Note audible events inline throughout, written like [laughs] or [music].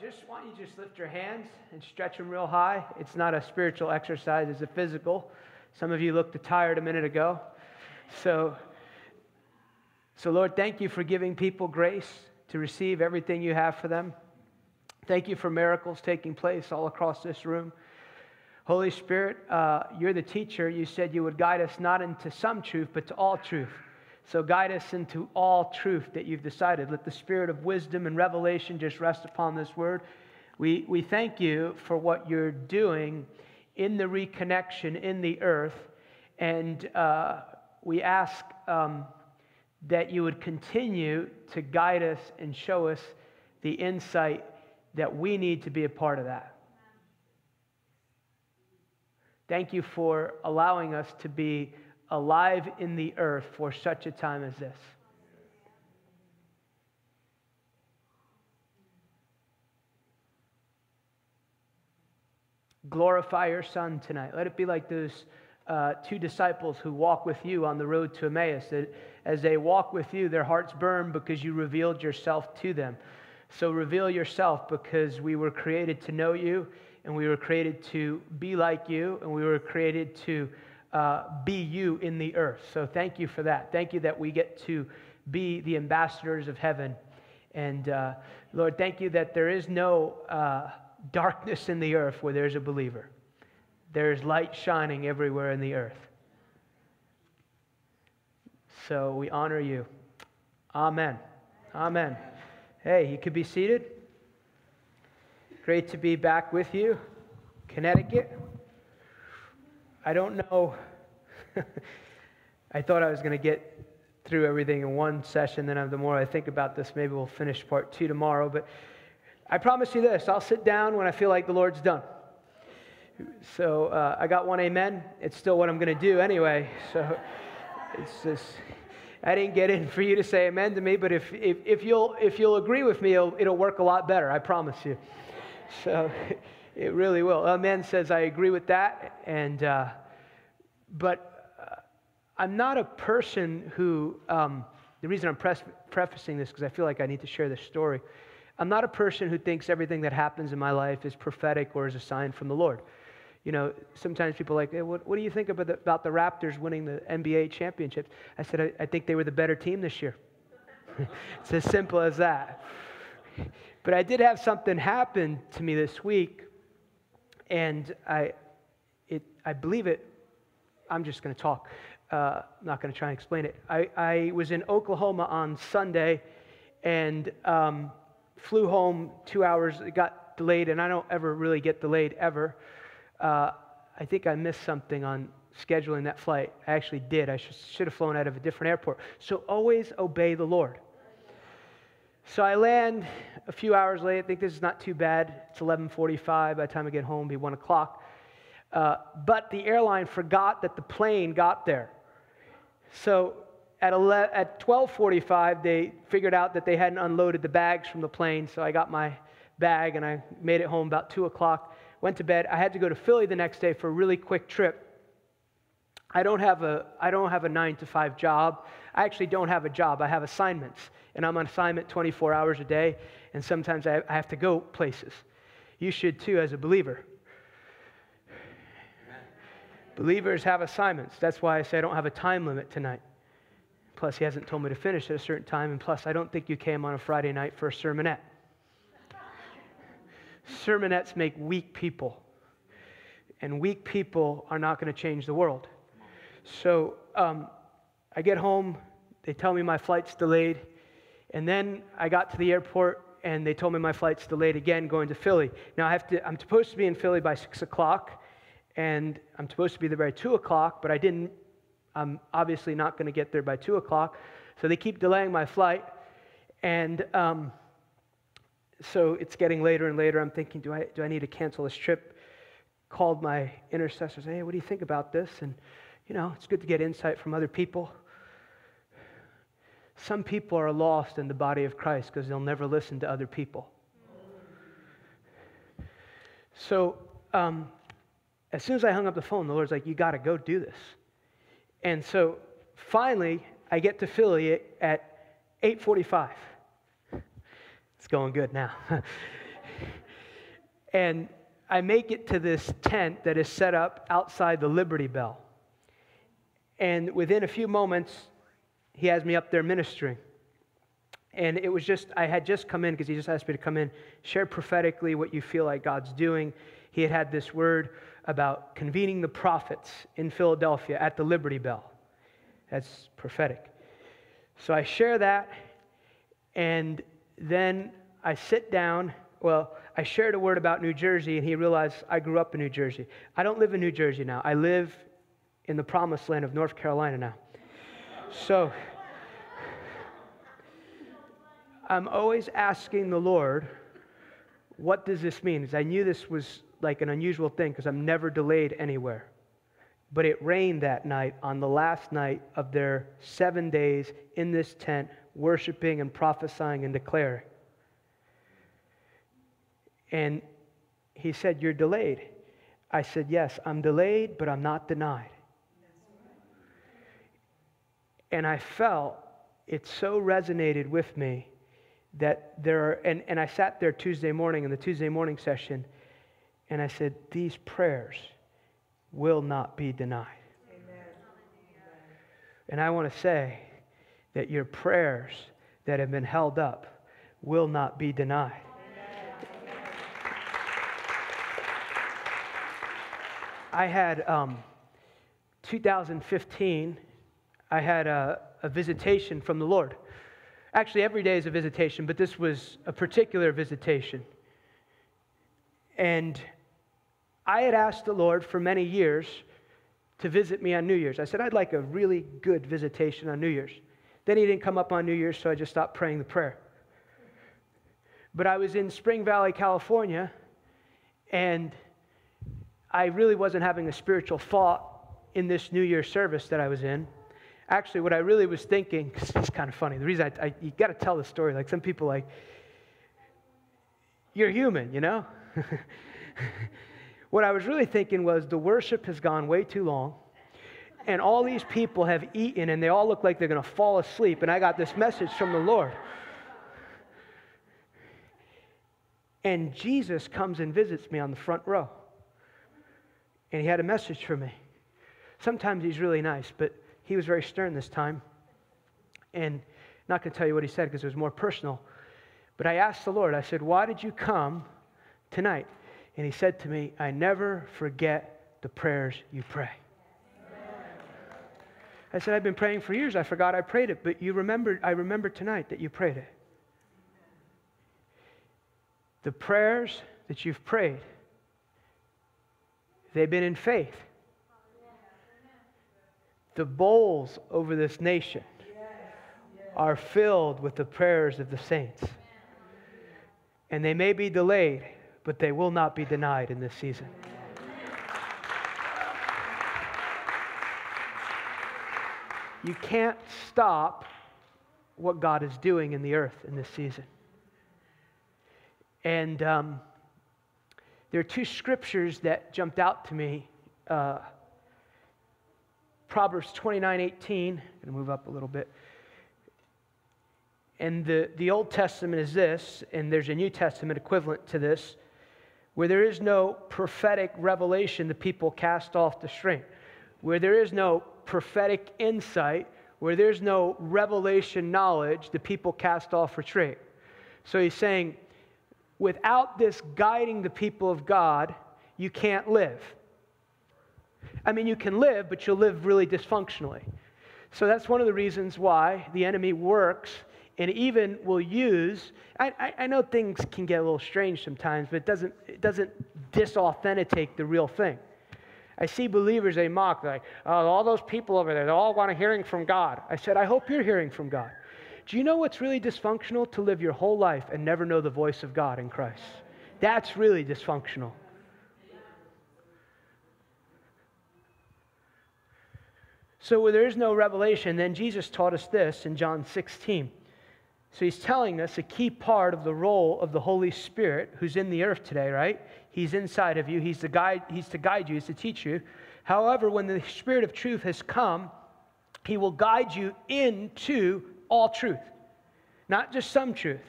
just don't you just lift your hands and stretch them real high? It's not a spiritual exercise, it's a physical. Some of you looked tired a minute ago. So, so Lord, thank you for giving people grace to receive everything you have for them. Thank you for miracles taking place all across this room. Holy Spirit, uh, you're the teacher. You said you would guide us not into some truth, but to all truth. So guide us into all truth that you've decided. Let the spirit of wisdom and revelation just rest upon this word. We, we thank you for what you're doing in the reconnection in the earth. And uh, we ask um, that you would continue to guide us and show us the insight that we need to be a part of that. Thank you for allowing us to be alive in the earth for such a time as this. Glorify your Son tonight. Let it be like those uh, two disciples who walk with you on the road to Emmaus. That as they walk with you, their hearts burn because you revealed yourself to them. So reveal yourself because we were created to know you and we were created to be like you and we were created to uh, be you in the earth. So thank you for that. Thank you that we get to be the ambassadors of heaven. And uh, Lord, thank you that there is no uh, darkness in the earth where there's a believer. There's light shining everywhere in the earth. So we honor you. Amen. Amen. Hey, you could be seated. Great to be back with you. Connecticut. I don't know. [laughs] I thought I was going to get through everything in one session. Then, the more I think about this, maybe we'll finish part two tomorrow. But I promise you this I'll sit down when I feel like the Lord's done. So uh, I got one amen. It's still what I'm going to do anyway. So [laughs] it's just. I didn't get in for you to say amen to me, but if, if, if, you'll, if you'll agree with me, it'll, it'll work a lot better, I promise you. So [laughs] it really will. A man says, I agree with that. And, uh, but uh, I'm not a person who, um, the reason I'm pres- prefacing this because I feel like I need to share this story. I'm not a person who thinks everything that happens in my life is prophetic or is a sign from the Lord. You know, sometimes people are like, hey, what, what do you think about the, about the Raptors winning the NBA championships? I said, I, I think they were the better team this year. [laughs] it's as simple as that. But I did have something happen to me this week, and I, it, I believe it. I'm just going to talk. Uh, I'm not going to try and explain it. I, I was in Oklahoma on Sunday, and um, flew home two hours. It got delayed, and I don't ever really get delayed ever uh, I think I missed something on scheduling that flight. I actually did. I should, should have flown out of a different airport. So always obey the Lord. So I land a few hours late. I think this is not too bad. It's 11:45. By the time I get home, it'll be one o'clock. Uh, but the airline forgot that the plane got there. So at, 11, at 12:45, they figured out that they hadn't unloaded the bags from the plane. So I got my bag and I made it home about two o'clock went to bed. I had to go to Philly the next day for a really quick trip. I don't have a, I don't have a nine to five job. I actually don't have a job. I have assignments, and I'm on assignment 24 hours a day, and sometimes I, I have to go places. You should too, as a believer. Believers have assignments. That's why I say I don't have a time limit tonight. Plus, he hasn't told me to finish at a certain time, and plus, I don't think you came on a Friday night for a sermonette sermonettes make weak people. And weak people are not going to change the world. So um, I get home, they tell me my flight's delayed. And then I got to the airport and they told me my flight's delayed again going to Philly. Now I have to, I'm supposed to be in Philly by 6 o'clock and I'm supposed to be there by 2 o'clock, but I didn't. I'm obviously not going to get there by 2 o'clock. So they keep delaying my flight. And um, so it's getting later and later. I'm thinking, do I, do I need to cancel this trip? Called my intercessors, hey, what do you think about this? And, you know, it's good to get insight from other people. Some people are lost in the body of Christ because they'll never listen to other people. So, um, as soon as I hung up the phone, the Lord's like, You got to go do this. And so finally, I get to Philly at 845. It's going good now. [laughs] And I make it to this tent that is set up outside the Liberty Bell. And within a few moments, he has me up there ministering. And it was just, I had just come in because he just asked me to come in, share prophetically what you feel like God's doing. He had had this word about convening the prophets in Philadelphia at the Liberty Bell. That's prophetic. So I share that, and then I sit down. Well, I shared a word about New Jersey, and he realized I grew up in New Jersey. I don't live in New Jersey now. I live in the promised land of North Carolina now. So I'm always asking the Lord, what does this mean? Because I knew this was like an unusual thing because I'm never delayed anywhere. But it rained that night on the last night of their seven days in this tent, worshiping and prophesying and declaring. And he said, You're delayed. I said, Yes, I'm delayed, but I'm not denied. And I felt it so resonated with me that there are, and, and I sat there Tuesday morning in the Tuesday morning session, and I said, These prayers will not be denied. Amen. And I want to say that your prayers that have been held up will not be denied. I had um, 2015 I had a, a visitation from the Lord. Actually, every day is a visitation, but this was a particular visitation. And I had asked the Lord for many years to visit me on New Year's. I said, I'd like a really good visitation on New Year's. Then he didn't come up on New Year's, so I just stopped praying the prayer. But I was in Spring Valley, California, and I really wasn't having a spiritual thought in this New Year's service that I was in actually, what I really was thinking, because it's kind of funny. The reason I, I you got to tell the story. Like some people, like, you're human, you know? [laughs] what I was really thinking was the worship has gone way too long. And all these people have eaten and they all look like they're going to fall asleep. And I got this message from the Lord. And Jesus comes and visits me on the front row. And he had a message for me. Sometimes he's really nice, but he was very stern this time. And I'm not going to tell you what he said because it was more personal. But I asked the Lord, I said, Why did you come tonight? And he said to me, I never forget the prayers you pray. I said, I've been praying for years. I forgot I prayed it, but you remembered, I remember tonight that you prayed it. The prayers that you've prayed, they've been in faith the bowls over this nation are filled with the prayers of the saints. And they may be delayed, but they will not be denied in this season. You can't stop what God is doing in the earth in this season. And um, there are two scriptures that jumped out to me. Uh, Proverbs 29 18. I'm going to move up a little bit. And the, the Old Testament is this, and there's a New Testament equivalent to this, where there is no prophetic revelation, the people cast off the string. Where there is no prophetic insight, where there's no revelation knowledge, the people cast off retreat. So he's saying, without this guiding the people of God, you can't live. I mean, you can live, but you'll live really dysfunctionally. So that's one of the reasons why the enemy works and even will use. I, I, I, know things can get a little strange sometimes, but it doesn't, it doesn't disauthenticate the real thing. I see believers, they mock, like, oh, all those people over there, they all want a hearing from God. I said, I hope you're hearing from God. Do you know what's really dysfunctional? To live your whole life and never know the voice of God in Christ. That's really dysfunctional. So where there is no revelation, then Jesus taught us this in John 16. So he's telling us a key part of the role of the Holy Spirit who's in the earth today, right? He's inside of you. He's the guide, he's to guide you, he's to teach you. However, when the Spirit of truth has come, he will guide you into all truth. Not just some truth.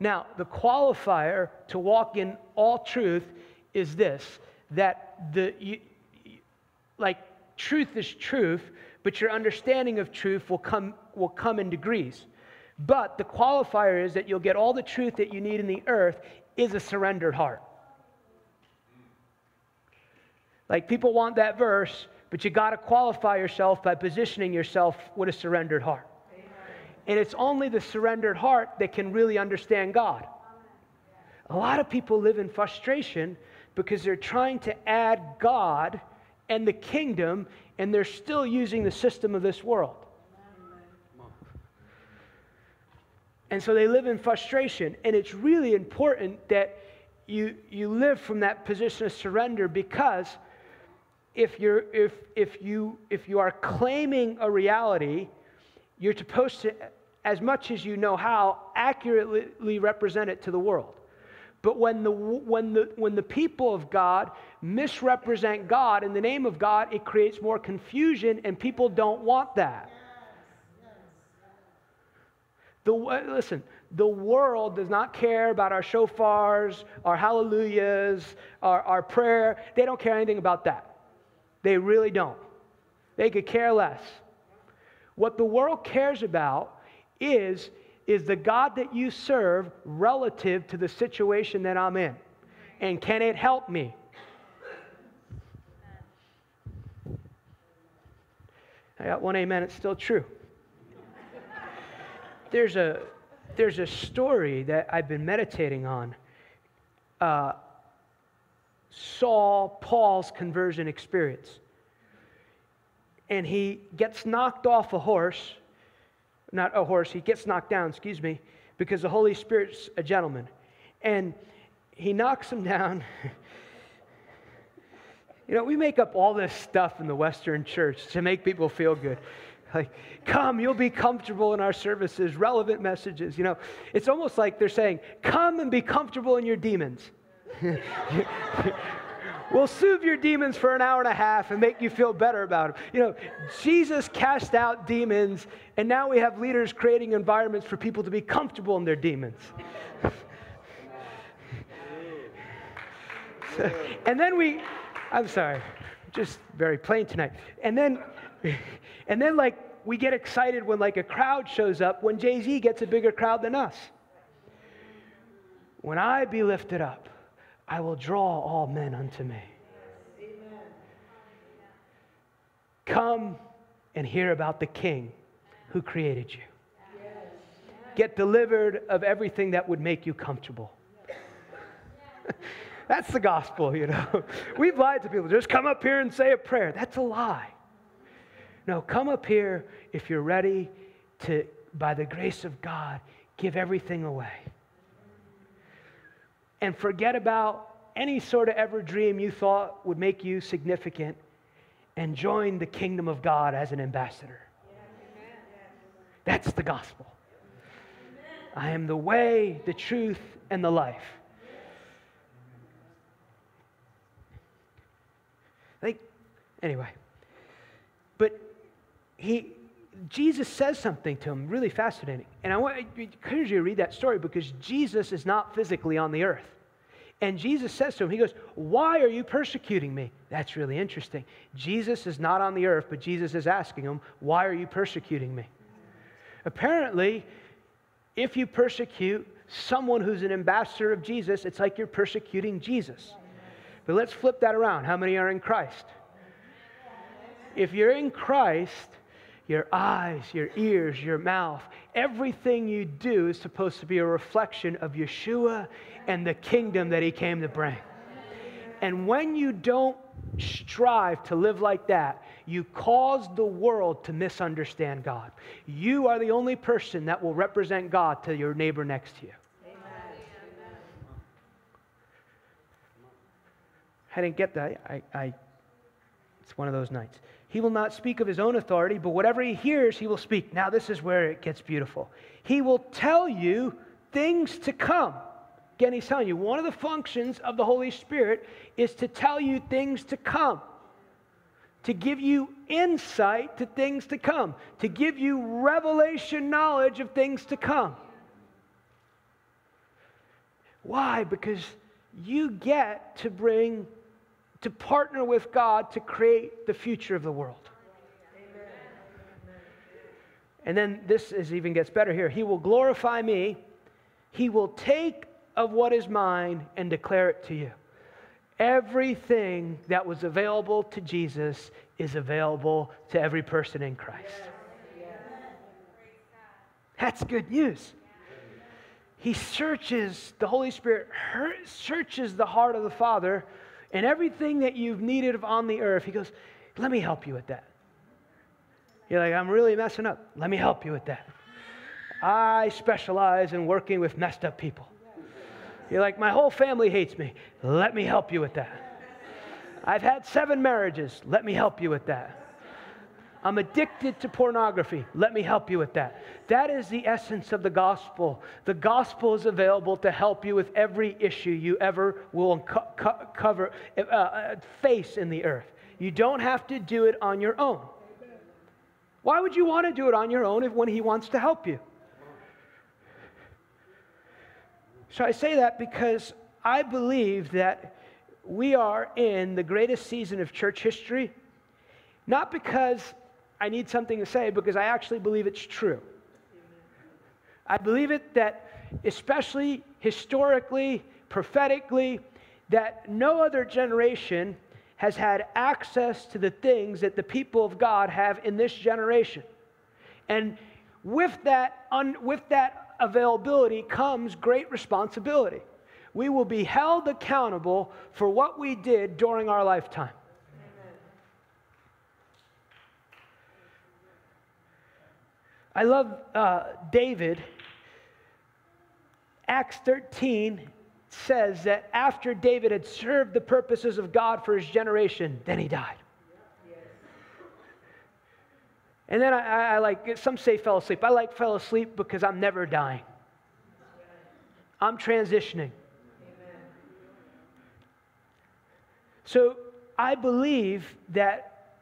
Now, the qualifier to walk in all truth is this that the, you, like, truth is truth, but your understanding of truth will come, will come in degrees. But the qualifier is that you'll get all the truth that you need in the earth is a surrendered heart. Like people want that verse, but you got to qualify yourself by positioning yourself with a surrendered heart. And it's only the surrendered heart that can really understand God. A lot of people live in frustration because they're trying to add God and the kingdom, and they're still using the system of this world. And so they live in frustration. And it's really important that you, you live from that position of surrender because if, you're, if, if, you, if you are claiming a reality, you're supposed to, as much as you know how, accurately represent it to the world. But when the, when, the, when the people of God misrepresent God in the name of God, it creates more confusion, and people don't want that. The, uh, listen, the world does not care about our shofars, our hallelujahs, our, our prayer. They don't care anything about that. They really don't. They could care less. What the world cares about is is the God that you serve relative to the situation that I'm in? And can it help me? I got one amen, it's still true. there's, a, there's a story that I've been meditating on. Uh, Saul, Paul's conversion experience. And he gets knocked off a horse not a horse, he gets knocked down, excuse me, because the Holy Spirit's a gentleman. And he knocks him down. [laughs] you know, we make up all this stuff in the Western church to make people feel good. Like, come, you'll be comfortable in our services, relevant messages. You know, it's almost like they're saying, come and be comfortable in your demons. [laughs] [laughs] We'll soothe your demons for an hour and a half and make you feel better about them. You know, Jesus cast out demons, and now we have leaders creating environments for people to be comfortable in their demons. [laughs] and then we, I'm sorry, just very plain tonight. And then, and then like we get excited when like a crowd shows up when Jay Z gets a bigger crowd than us. When I be lifted up, I will draw all men unto me. Come and hear about the King who created you. Get delivered of everything that would make you comfortable. [laughs] That's the gospel, you know. [laughs] We've lied to people. Just come up here and say a prayer. That's a lie. No, come up here if you're ready to, by the grace of God, give everything away and forget about any sort of ever dream you thought would make you significant and join the kingdom of God as an ambassador. That's the gospel. I am the way, the truth, and the life. Like, anyway. But he, Jesus says something to him really fascinating. And I want encourage you to read that story because Jesus is not physically on the earth. And Jesus says to him, He goes, Why are you persecuting me? That's really interesting. Jesus is not on the earth, but Jesus is asking him, Why are you persecuting me? Apparently, if you persecute someone who's an ambassador of Jesus, it's like you're persecuting Jesus. But let's flip that around. How many are in Christ? If you're in Christ, your eyes, your ears, your mouth, everything you do is supposed to be a reflection of Yeshua and the kingdom that he came to bring. And when you don't strive to live like that, you cause the world to misunderstand God. You are the only person that will represent God to your neighbor next to you. Amen. I didn't get that. I, I, it's one of those nights. He will not speak of his own authority, but whatever he hears, he will speak. Now, this is where it gets beautiful. He will tell you things to come. Again, he's telling you one of the functions of the Holy Spirit is to tell you things to come, to give you insight to things to come, to give you revelation knowledge of things to come. Why? Because you get to bring, to partner with God to create the future of the world. And then this is even gets better here. He will glorify me. He will take of what is mine and declare it to you. Everything that was available to Jesus is available to every person in Christ. That's good news. He searches, the Holy Spirit searches the heart of the Father, and everything that you've needed on the earth, He goes, Let me help you with that. You're like, I'm really messing up. Let me help you with that. I specialize in working with messed up people. You're like, my whole family hates me. Let me help you with that. I've had seven marriages. Let me help you with that. I'm addicted to pornography. Let me help you with that. That is the essence of the gospel. The gospel is available to help you with every issue you ever will co- co- cover, uh, uh face in the earth. You don't have to do it on your own. Why would you want to do it on your own if, when He wants to help you? So I say that because I believe that we are in the greatest season of church history, not because I need something to say, because I actually believe it's true. I believe it that, especially historically, prophetically, that no other generation has had access to the things that the people of God have in this generation. And with that, un, with that availability comes great responsibility. We will be held accountable for what we did during our lifetime. I love uh, David. Acts 13 says that after David had served the purposes of God for his generation, then he died. And then I, I, I, like, some say fell asleep. I like fell asleep because I'm never dying. I'm transitioning. Amen. So I believe that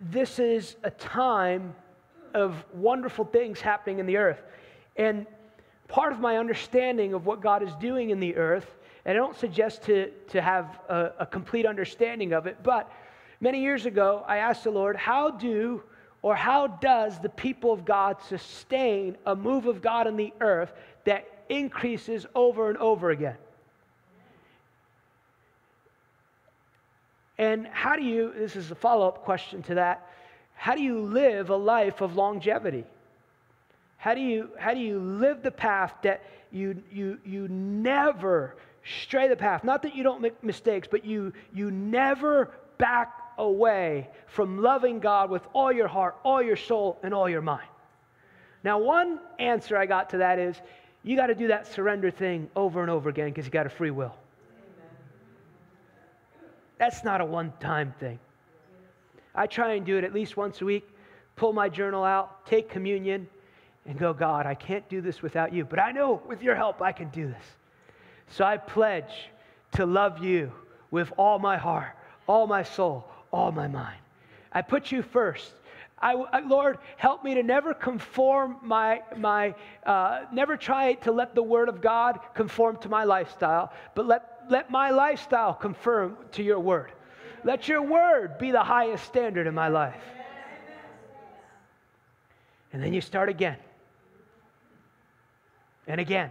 this is a time of wonderful things happening in the earth. And part of my understanding of what God is doing in the earth, and I don't suggest to, to have a, a complete understanding of it, but many years ago, I asked the Lord, how do or how does the people of God sustain a move of God in the earth that increases over and over again? And how do you, this is a follow up question to that, how do you live a life of longevity? How do you, how do you live the path that you, you, you never stray the path? Not that you don't make mistakes, but you, you never back away from loving God with all your heart, all your soul, and all your mind. Now, one answer I got to that is you got to do that surrender thing over and over again because you got a free will. Amen. That's not a one time thing. I try and do it at least once a week, pull my journal out, take communion, and go, God, I can't do this without you, but I know with your help I can do this. So I pledge to love you with all my heart, all my soul, all my mind. I put you first. I, I, Lord, help me to never conform my, my uh, never try to let the Word of God conform to my lifestyle, but let, let my lifestyle conform to your Word. Let your Word be the highest standard in my life. And then you start again and again.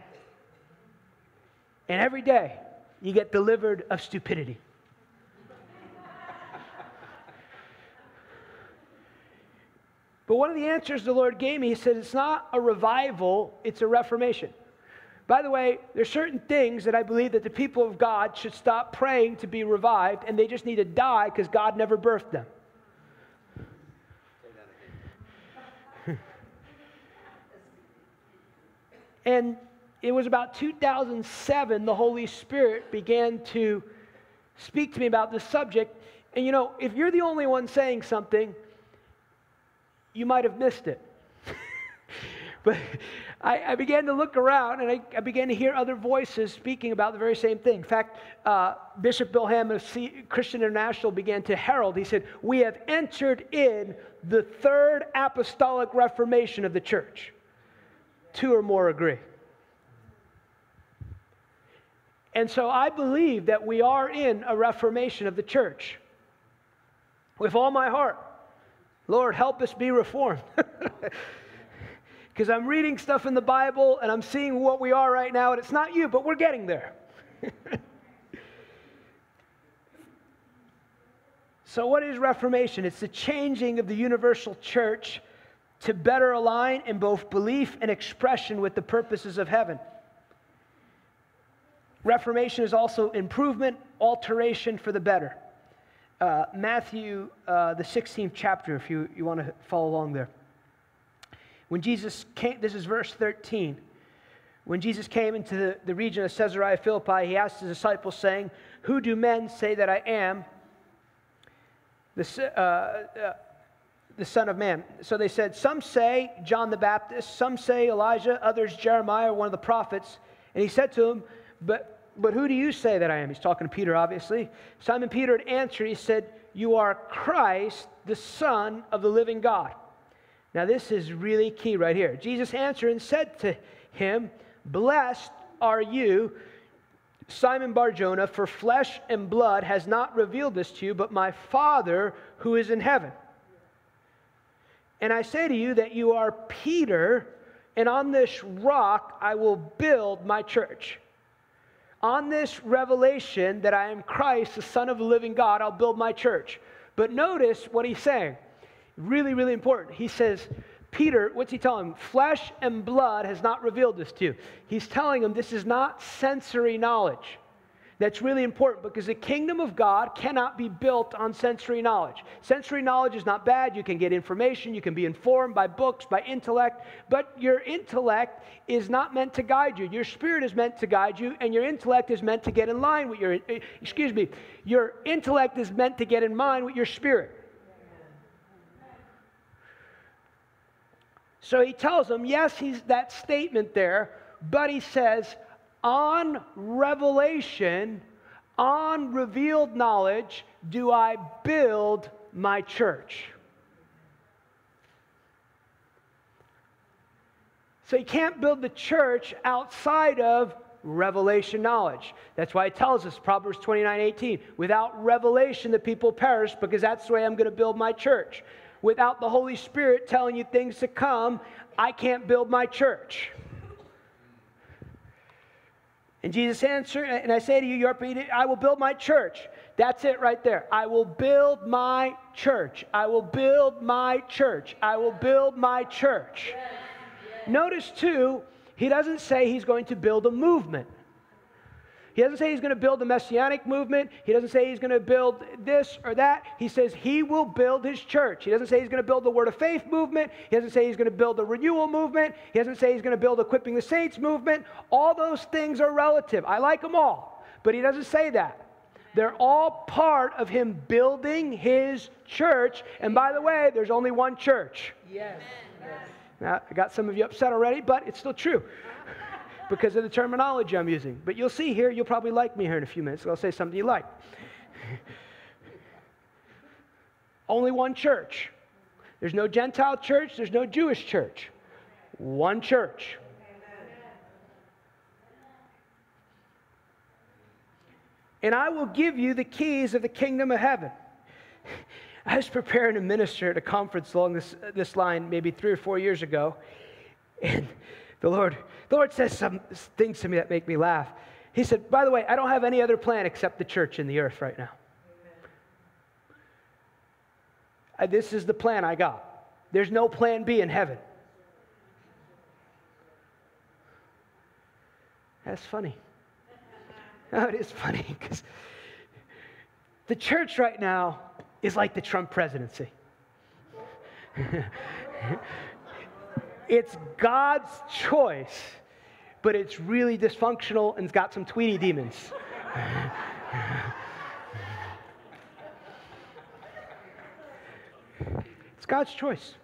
And every day you get delivered of stupidity. but one of the answers the Lord gave me, He said, it's not a revival, it's a reformation. By the way, there's certain things that I believe that the people of God should stop praying to be revived, and they just need to die because God never birthed them. [laughs] And it was about 2007 the Holy Spirit began to speak to me about this subject. And you know, if you're the only one saying something, you might have missed it. But [laughs] I, I, began to look around and I, I, began to hear other voices speaking about the very same thing. In fact, uh, Bishop Bill Hamon of C- Christian International began to herald. He said, We have entered in the third apostolic reformation of the church. Two or more agree. And so I believe that we are in a reformation of the church with all my heart. Lord, help us be reformed. [laughs] Because I'm reading stuff in the Bible and I'm seeing what we are right now, and it's not you, but we're getting there. [laughs] so, what is Reformation? It's the changing of the universal church to better align in both belief and expression with the purposes of heaven. Reformation is also improvement, alteration for the better. Uh, Matthew, uh, the 16th chapter, if you, you want to follow along there. When Jesus came, this is verse 13. When Jesus came into the, the region of Caesarea Philippi, he asked his disciples, saying, Who do men say that I am? The, uh, uh, the Son of Man. So they said, Some say John the Baptist, some say Elijah, others Jeremiah, one of the prophets. And he said to them, But, but who do you say that I am? He's talking to Peter, obviously. Simon Peter had answered, He said, You are Christ, the Son of the living God. Now, this is really key right here. Jesus answered and said to him, Blessed are you, Simon Barjona, for flesh and blood has not revealed this to you, but my Father who is in heaven. And I say to you that you are Peter, and on this rock I will build my church. On this revelation that I am Christ, the Son of the living God, I'll build my church. But notice what he's saying. Really, really important. He says, Peter, what's he telling him? Flesh and blood has not revealed this to you. He's telling him this is not sensory knowledge. That's really important because the kingdom of God cannot be built on sensory knowledge. Sensory knowledge is not bad. You can get information, you can be informed by books, by intellect, but your intellect is not meant to guide you. Your spirit is meant to guide you, and your intellect is meant to get in line with your, eh, excuse me, your intellect is meant to get in line with your spirit. So he tells them, yes, he's that statement there, but he says, on revelation, on revealed knowledge, do I build my church. So you can't build the church outside of revelation knowledge. That's why it tells us, Proverbs 29 18, without revelation, the people perish because that's the way I'm going to build my church. Without the Holy Spirit telling you things to come, I can't build my church. And Jesus answered, and I say to you, you're, I will build my church. That's it right there. I will build my church. I will build my church. I will build my church. Yes. Yes. Notice, too, he doesn't say he's going to build a movement. He doesn't say he's going to build the messianic movement. He doesn't say he's going to build this or that. He says he will build his church. He doesn't say he's going to build the Word of Faith movement. He doesn't say he's going to build the renewal movement. He doesn't say he's going to build equipping the saints movement. All those things are relative. I like them all, but he doesn't say that. They're all part of him building his church. And by the way, there's only one church. Yes. Now, I got some of you upset already, but it's still true because of the terminology I'm using. But you'll see here, you'll probably like me here in a few minutes. So I'll say something you like. [laughs] Only one church. There's no Gentile church, there's no Jewish church. One church. And I will give you the keys of the kingdom of heaven. [laughs] I was preparing to minister at a conference along this, this line maybe three or four years ago. And the Lord, the Lord says some things to me that make me laugh. He said, By the way, I don't have any other plan except the church in the earth right now. Uh, this is the plan I got. There's no plan B in heaven. That's funny. [laughs] No, it is funny because the church right now is like the Trump presidency. [laughs] It's God's choice, but it's really dysfunctional and it's got some Tweety demons. [laughs] it's God's choice.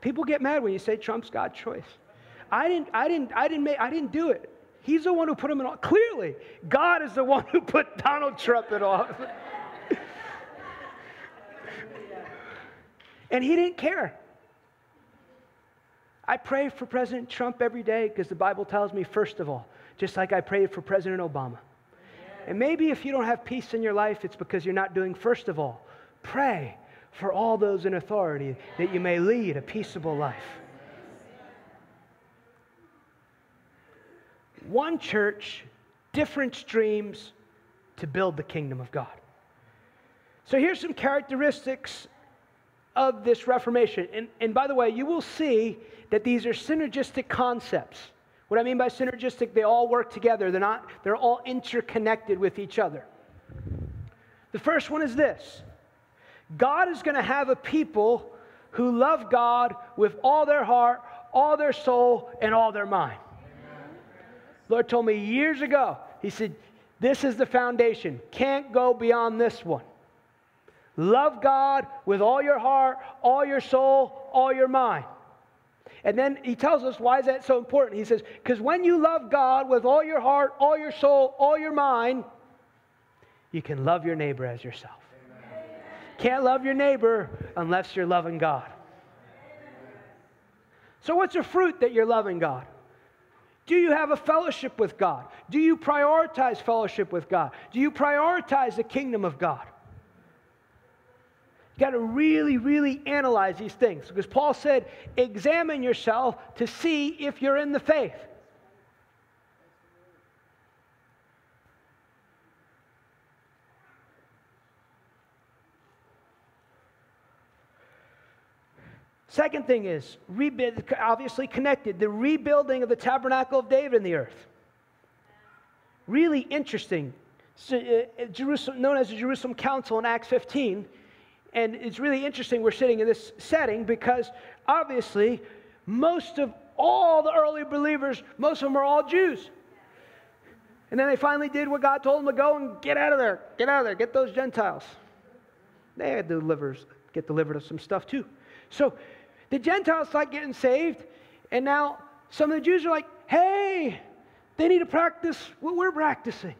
People get mad when you say Trump's God's choice. I didn't, I didn't, I didn't make, I didn't do it. He's the one who put him in office. Clearly, God is the one who put Donald Trump in office. [laughs] and he didn't care. I pray for President Trump every day because the Bible tells me, first of all, just like I prayed for President Obama. And maybe if you don't have peace in your life, it's because you're not doing, first of all, pray for all those in authority that you may lead a peaceable life. One church, different streams to build the kingdom of God. So here's some characteristics of this Reformation. And, and by the way, you will see that these are synergistic concepts. What I mean by synergistic, they all work together. They're not, they're all interconnected with each other. The first one is this God is going to have a people who love God with all their heart, all their soul, and all their mind. Lord told me years ago, He said, This is the foundation. Can't go beyond this one. Love God with all your heart, all your soul, all your mind. And then he tells us why is that so important? He says, because when you love God with all your heart, all your soul, all your mind, you can love your neighbor as yourself. Amen. Can't love your neighbor unless you're loving God. So, what's a fruit that you're loving God? Do you have a fellowship with God? Do you prioritize fellowship with God? Do you prioritize the kingdom of God? You got to really, really analyze these things because Paul said, examine yourself to see if you're in the faith. Second thing is, rebuild, obviously connected, the rebuilding of the tabernacle of David in the earth. Really interesting. So, uh, Jerusalem, known as the Jerusalem Council in Acts 15, and it's really interesting we're sitting in this setting because obviously most of all the early believers, most of them are all Jews. And then they finally did what God told them to go and get out of there. Get out of there. Get those Gentiles. They had to deliver, get delivered of some stuff too. So the Gentiles start getting saved, and now some of the Jews are like, hey, they need to practice what we're practicing.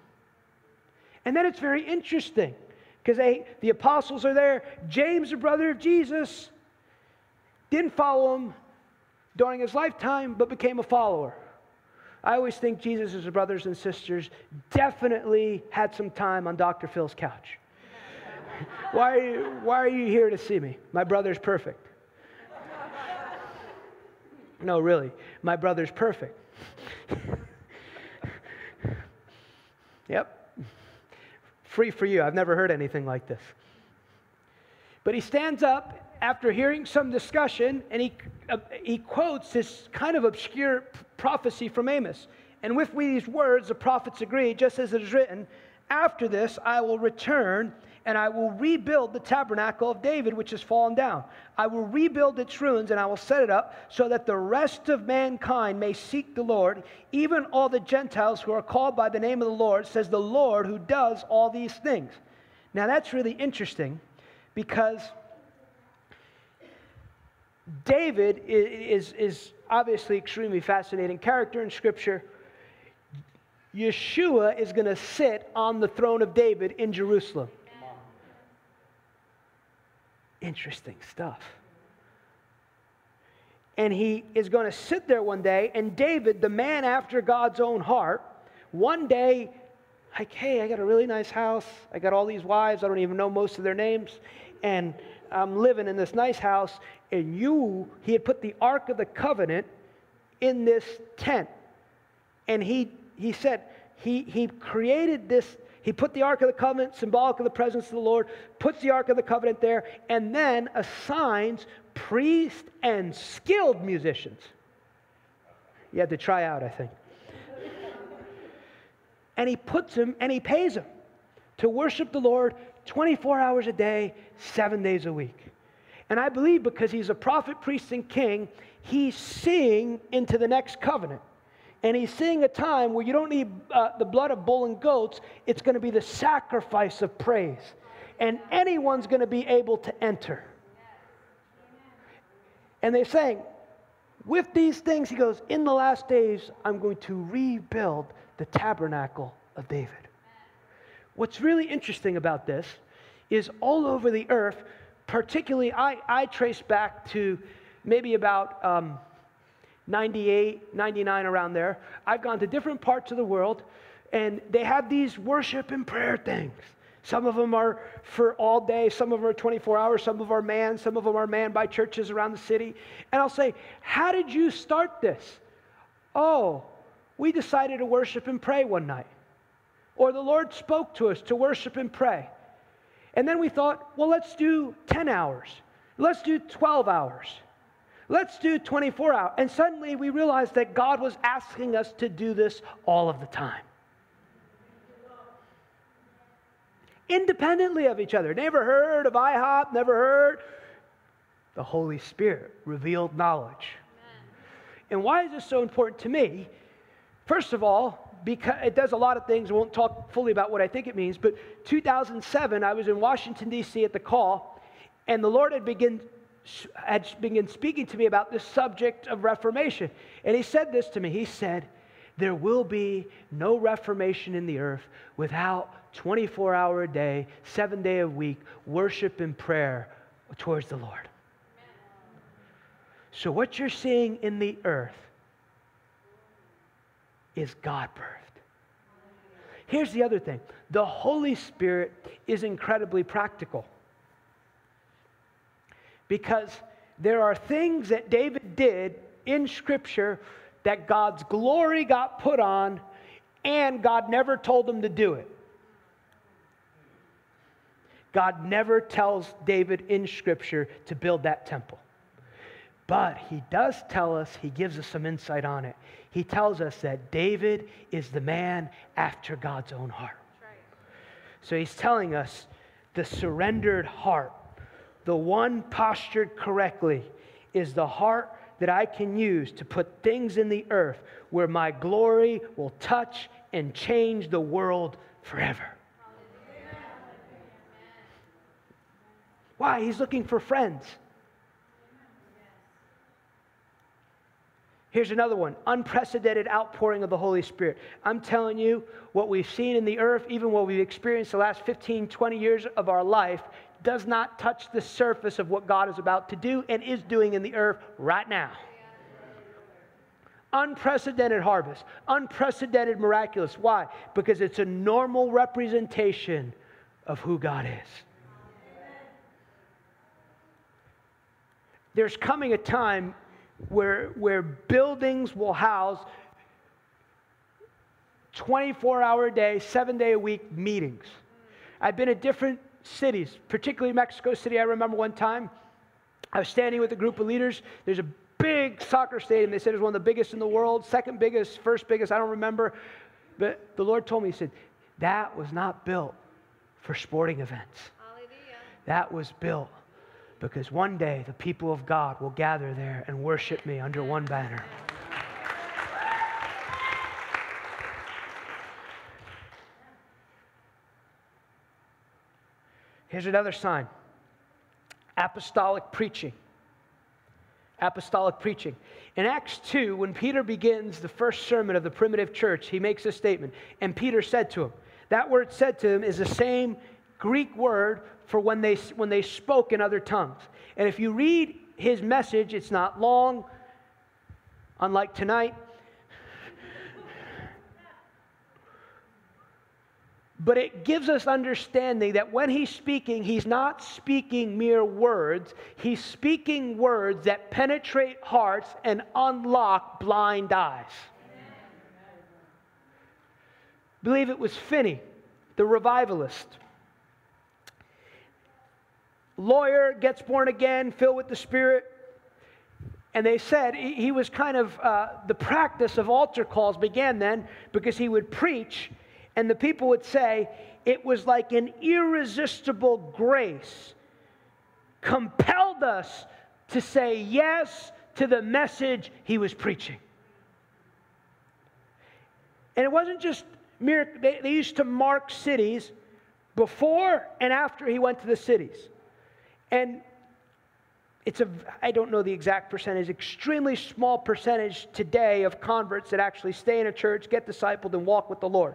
And then it's very interesting because the apostles are there. James, the brother of Jesus, didn't follow him during his lifetime, but became a follower. I always think Jesus' brothers and sisters definitely had some time on Dr. Phil's couch. [laughs] why, are you, why are you here to see me? My brother's perfect. [laughs] No, really, my brother's perfect. [laughs] yep, Free for you. I've never heard anything like this. But he stands up after hearing some discussion and he, uh, he quotes this kind of obscure prophecy from Amos. And with these words, the prophets agree, just as it is written, After this I will return and I will rebuild the tabernacle of David, which has fallen down. I will rebuild its ruins, and I will set it up so that the rest of mankind may seek the Lord, even all the Gentiles who are called by the name of the Lord, says the Lord who does all these things. Now, that's really interesting because David is, is obviously extremely fascinating character in Scripture. Yeshua is going to sit on the throne of David in Jerusalem. Interesting stuff. And he is going to sit there one day, and David, the man after God's own heart, one day, like, hey, I got a really nice house. I got all these wives. I don't even know most of their names. And I'm living in this nice house. And you, he had put the Ark of the Covenant in this tent. And he, he said, he, he created this he put the Ark of the Covenant, symbolic of the presence of the Lord, puts the Ark of the Covenant there, and then assigns priests and skilled musicians. You had to try out, I think. and he puts them and he pays them to worship the Lord 24 hours a day, seven days a week. And I believe because he's a prophet, priest, and king, he's seeing into the next covenant. And he's seeing a time where you don't need uh, the blood of bull and goats, it's going to be the sacrifice of praise. And anyone's going to be able to enter. And they're saying, with these things, he goes, in the last days, I'm going to rebuild the tabernacle of David. What's really interesting about this is all over the earth, particularly, I, I trace back to maybe about. Um, 98, 99, around there. I've gone to different parts of the world, and they have these worship and prayer things. Some of them are for all day, some of them are 24 hours, some of them are manned, some of them are manned by churches around the city. And I'll say, How did you start this? Oh, we decided to worship and pray one night. Or the Lord spoke to us to worship and pray. And then we thought, well, let's do 10 hours. Let's do 12 hours. Let's do 24 hours. And suddenly we realized that God was asking us to do this all of the time. Independently of each other. Never heard of IHOP, never heard. The Holy Spirit revealed knowledge. Amen. And why is this so important to me? First of all, because it does a lot of things. I won't talk fully about what I think it means, but 2007, I was in Washington, D.C. at the call, and the Lord had begun, had begun speaking to me about this subject of Reformation. And He said this to me He said, There will be no Reformation in the earth without 24 hour a day, seven day a week worship and prayer towards the Lord. So, what you're seeing in the earth is God birthed. Here's the other thing the Holy Spirit is incredibly practical because there are things that David did in Scripture that God's glory got put on, and God never told him to do it. God never tells David in Scripture to build that temple. But he does tell us, he gives us some insight on it. He tells us that David is the man after God's own heart. So he's telling us the surrendered heart, the one postured correctly, is the heart that I can use to put things in the earth where my glory will touch and change the world forever. Why? He's looking for friends. Here's another one unprecedented outpouring of the Holy Spirit. I'm telling you, what we've seen in the earth, even what we've experienced the last 15, 20 years of our life, does not touch the surface of what God is about to do and is doing in the earth right now. Unprecedented harvest, unprecedented miraculous. Why? Because it's a normal representation of who God is. There's coming a time where, where buildings will house 24 hour a day, seven day a week meetings. I've been at different cities, particularly Mexico City. I remember one time I was standing with a group of leaders. There's a big soccer stadium. They said it was one of the biggest in the world, second biggest, first biggest, I don't remember. But the Lord told me, He said, that was not built for sporting events. Hallelujah. That was built because one day the people of God will gather there and worship me under one banner. Here's another sign apostolic preaching. Apostolic preaching. In Acts 2, when Peter begins the first sermon of the primitive church, he makes a statement. And Peter said to him, that word said to him is the same Greek word for when they, when they spoke in other tongues. And if you read his message, it's not long, unlike tonight. But it gives us understanding that when he's speaking, he's not speaking mere words. He's speaking words that penetrate hearts and unlock blind eyes. Believe it was Finney, the revivalist lawyer gets born again, filled with the Spirit. And they said he, was kind of, uh, the practice of altar calls began then because he would preach, and the people would say it was like an irresistible grace compelled us to say yes to the message he was preaching. And it wasn't just mere, they, they used to mark cities before and after he went to the cities. And it's a, I don't know the exact percentage, extremely small percentage today of converts that actually stay in a church, get discipled, and walk with the Lord.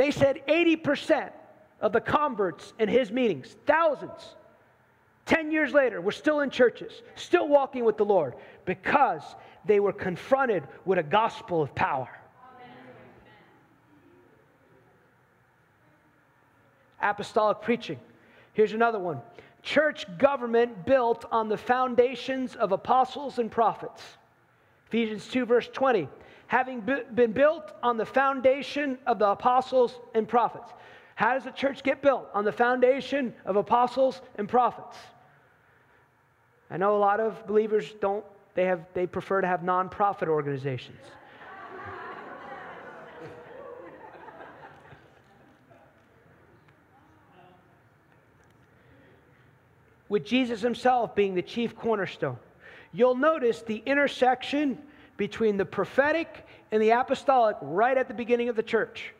They said 80% of the converts in his meetings, thousands, 10 years later, we're still in churches, still walking with the Lord because they were confronted with a gospel of power. Apostolic preaching. Here's another one church government built on the foundations of apostles and prophets. Ephesians 2, verse 20. Having been built on the foundation of the apostles and prophets. How does the church get built? On the foundation of apostles and prophets. I know a lot of believers don't, they, have, they prefer to have nonprofit organizations. with Jesus himself being the chief cornerstone. You'll notice the intersection between the prophetic and the apostolic right at the beginning of the church.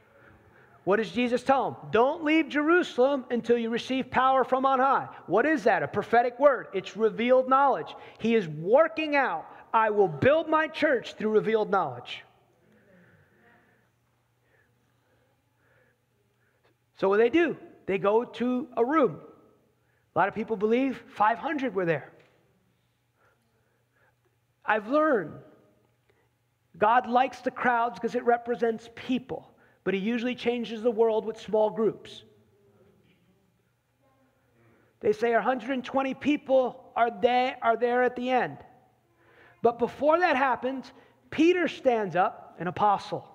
What does Jesus tell them? Don't leave Jerusalem until you receive power from on high. What is that? A prophetic word. It's revealed knowledge. He is working out, I will build my church through revealed knowledge. So, what do they do? They go to a room a lot of people believe 500 were there. I've learned God likes the crowds because it represents people, but He usually changes the world with small groups. They say 120 people are there, are there at the end. But before that happens, Peter stands up, an apostle,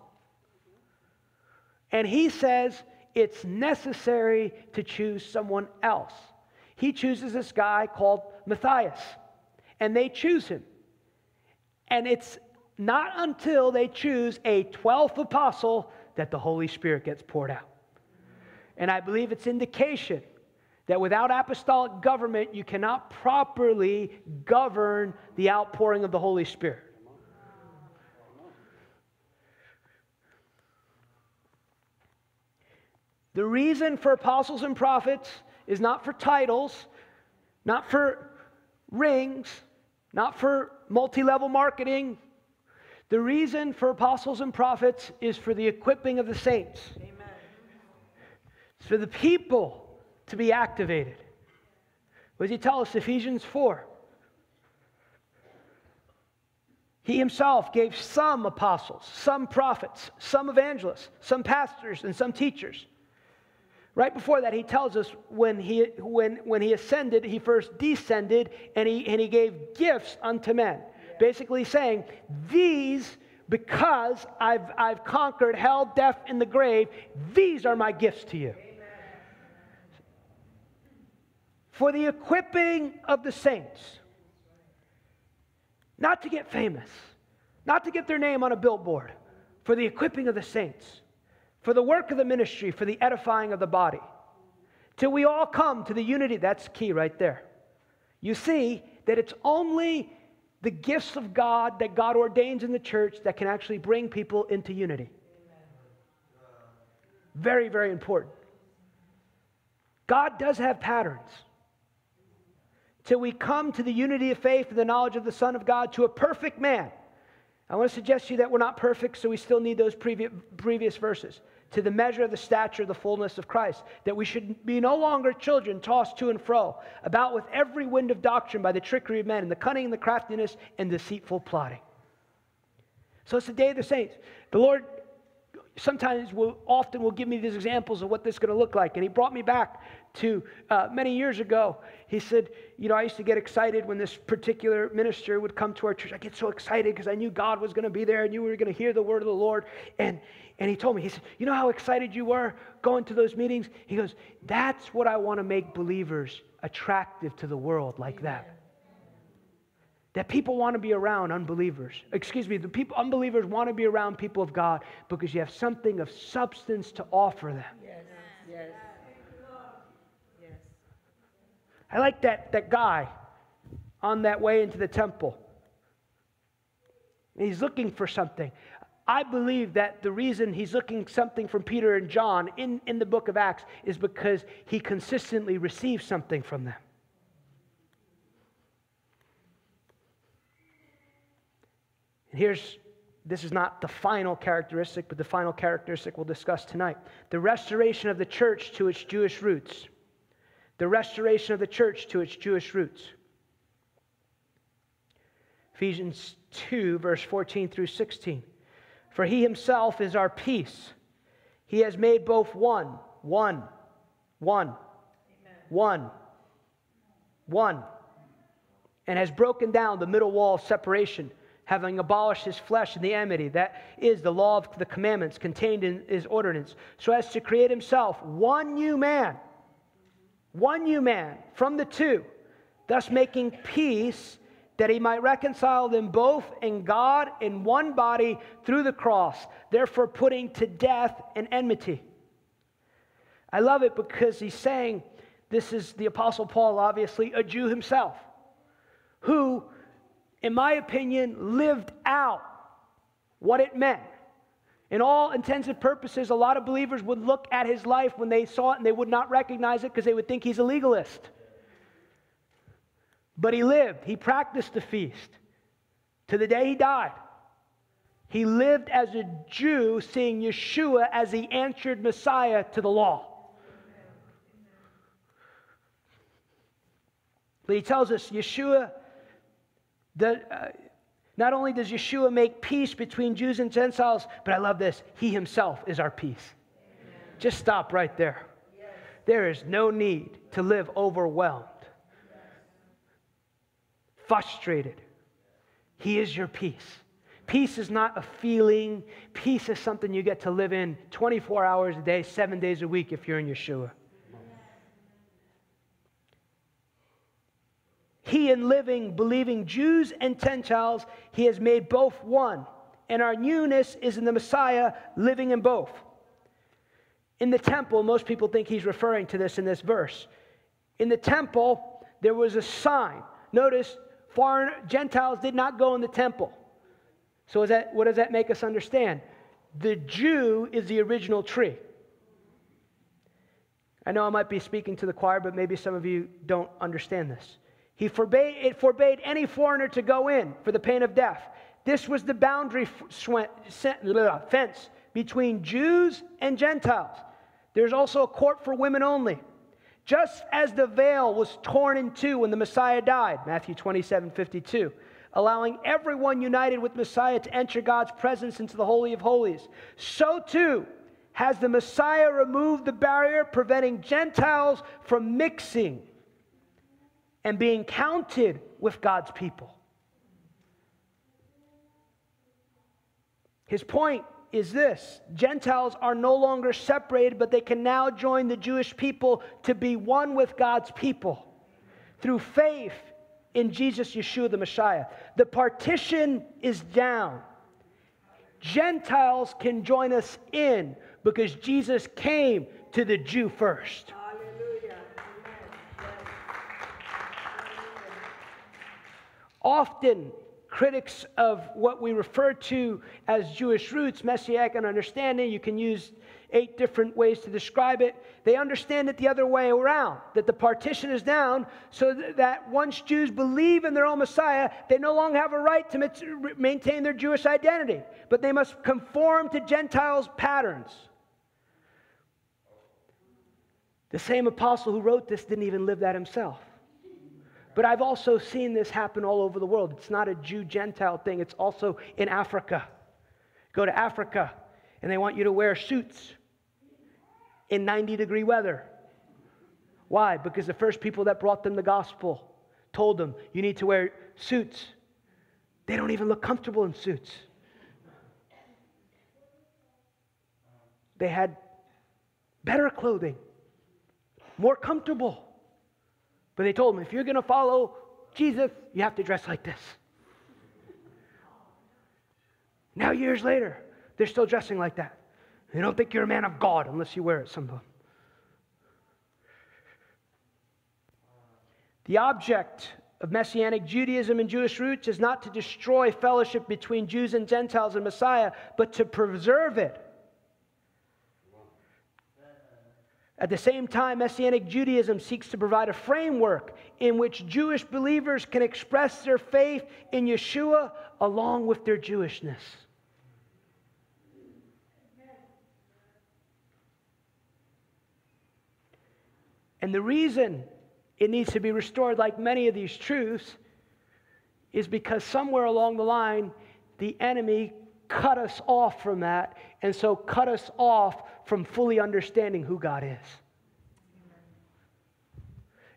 and he says it's necessary to choose someone else he chooses this guy called Matthias, and they choose him. And it's not until they choose a 12th apostle that the Holy Spirit gets poured out. And I believe it's indication that without apostolic government, you cannot properly govern the outpouring of the Holy Spirit. The reason for apostles and prophets is not for titles, not for rings, not for multi level marketing. The reason for apostles and prophets is for the equipping of the saints. Amen. It's for the people to be activated. What does he tell us? Ephesians 4. He himself gave some apostles, some prophets, some evangelists, some pastors, and some teachers Right before that, he tells us when he, when, when he ascended, he first descended and he, and he gave gifts unto men. Basically saying, These, because I've, I've conquered hell, death, and the grave, these are my gifts to you. For the equipping of the saints, not to get famous, not to get their name on a billboard, for the equipping of the saints for the work of the ministry, for the edifying of the body, till we all come to the unity. That's key right there. You see that it's only the gifts of God that God ordains in the church that can actually bring people into unity. Very, very important. God does have patterns. Till we come to the unity of faith and the knowledge of the Son of God, to a perfect man. I want to suggest to you that we're not perfect, so we still need those previous, previous verses to the measure of the stature of the fullness of Christ, that we should be no longer children tossed to and fro, about with every wind of doctrine by the trickery of men, and the cunning and the craftiness and deceitful plotting. So it's the day of the saints. The Lord sometimes will often will give me these examples of what this is going to look like. And he brought me back to uh, many years ago. He said, You know, I used to get excited when this particular minister would come to our church. I get so excited because I knew God was going to be there and you were going to hear the word of the Lord. And, and he told me, He said, You know how excited you were going to those meetings? He goes, That's what I want to make believers attractive to the world like that that people want to be around unbelievers. Excuse me, the people unbelievers want to be around people of God because you have something of substance to offer them. Yes. Yes. Yes. I like that, that guy on that way into the temple. He's looking for something. I believe that the reason he's looking something from Peter and John in, in the book of Acts is because he consistently received something from them. And here's this is not the final characteristic, but the final characteristic we'll discuss tonight the restoration of the church to its Jewish roots. the restoration of the church to its Jewish roots. Ephesians 2, verse 14 through 16. For he himself is our peace. He has made both one, one, one, Amen. one, one, and has broken down the middle wall of separation, having abolished his flesh and the enmity. That is the law of the commandments contained in his ordinance, so as to create himself one new man one new man from the two, thus making peace that he might reconcile them both in God in one body through the cross, therefore putting to death an enmity. I love it because he's saying this is the Apostle Paul, obviously, a Jew himself, who, in my opinion, lived out what it meant in all intents and purposes, a lot of believers would look at his life when they saw it and they would not recognize it because they would think he's a legalist. But he lived, he practiced the feast to the day he died. He lived as a Jew, seeing Yeshua as the answered Messiah to the law. But he tells us Yeshua, the, uh, not only does Yeshua make peace between Jews and Gentiles, but I love this, he himself is our peace. Amen. Just stop right there. Yes. There is no need to live overwhelmed. Frustrated. He is your peace. Peace is not a feeling, peace is something you get to live in 24 hours a day, seven days a week if you're in Yeshua. He, in living, believing Jews and Gentiles, he has made both one. And our newness is in the Messiah living in both. In the temple, most people think he's referring to this in this verse. In the temple, there was a sign. Notice, foreign Gentiles did not go in the temple. So, is that, what does that make us understand? The Jew is the original tree. I know I might be speaking to the choir, but maybe some of you don't understand this. He forbade, it forbade any foreigner to go in for the pain of death. This was the boundary fence between Jews and Gentiles. There's also a court for women only. Just as the veil was torn in two when the Messiah died, Matthew 27 52, allowing everyone united with Messiah to enter God's presence into the Holy of Holies, so too has the Messiah removed the barrier preventing Gentiles from mixing and being counted with God's people. His point is this Gentiles are no longer separated, but they can now join the Jewish people to be one with God's people through faith in Jesus Yeshua the Messiah. The partition is down. Gentiles can join us in because Jesus came to the Jew first. Often, critics of what we refer to as Jewish roots, Messianic understanding, you can use eight different ways to describe it. They understand it the other way around that the partition is down so that once Jews believe in their own Messiah, they no longer have a right to maintain their Jewish identity, but they must conform to Gentiles' patterns. The same apostle who wrote this didn't even live that himself. But I've also seen this happen all over the world. It's not a Jew Gentile thing, it's also in Africa. Go to Africa, and they want you to wear suits in 90 degree weather. Why? Because the first people that brought them the gospel told them, you need to wear suits. They don't even look comfortable in suits. They had better clothing, more comfortable. But they told him, if you're going to follow Jesus, you have to dress like this. Now, years later, they're still dressing like that. They don't think you're a man of God unless you wear it some of them. The object of Messianic Judaism and Jewish roots is not to destroy fellowship between Jews and Gentiles and Messiah, but to preserve it At the same time, Messianic Judaism seeks to provide a framework in which Jewish believers can express their faith in Yeshua along with their Jewishness. And the reason it needs to be restored, like many of these truths, is because somewhere along the line, the enemy cut us off from that, and so cut us off from fully understanding who God is.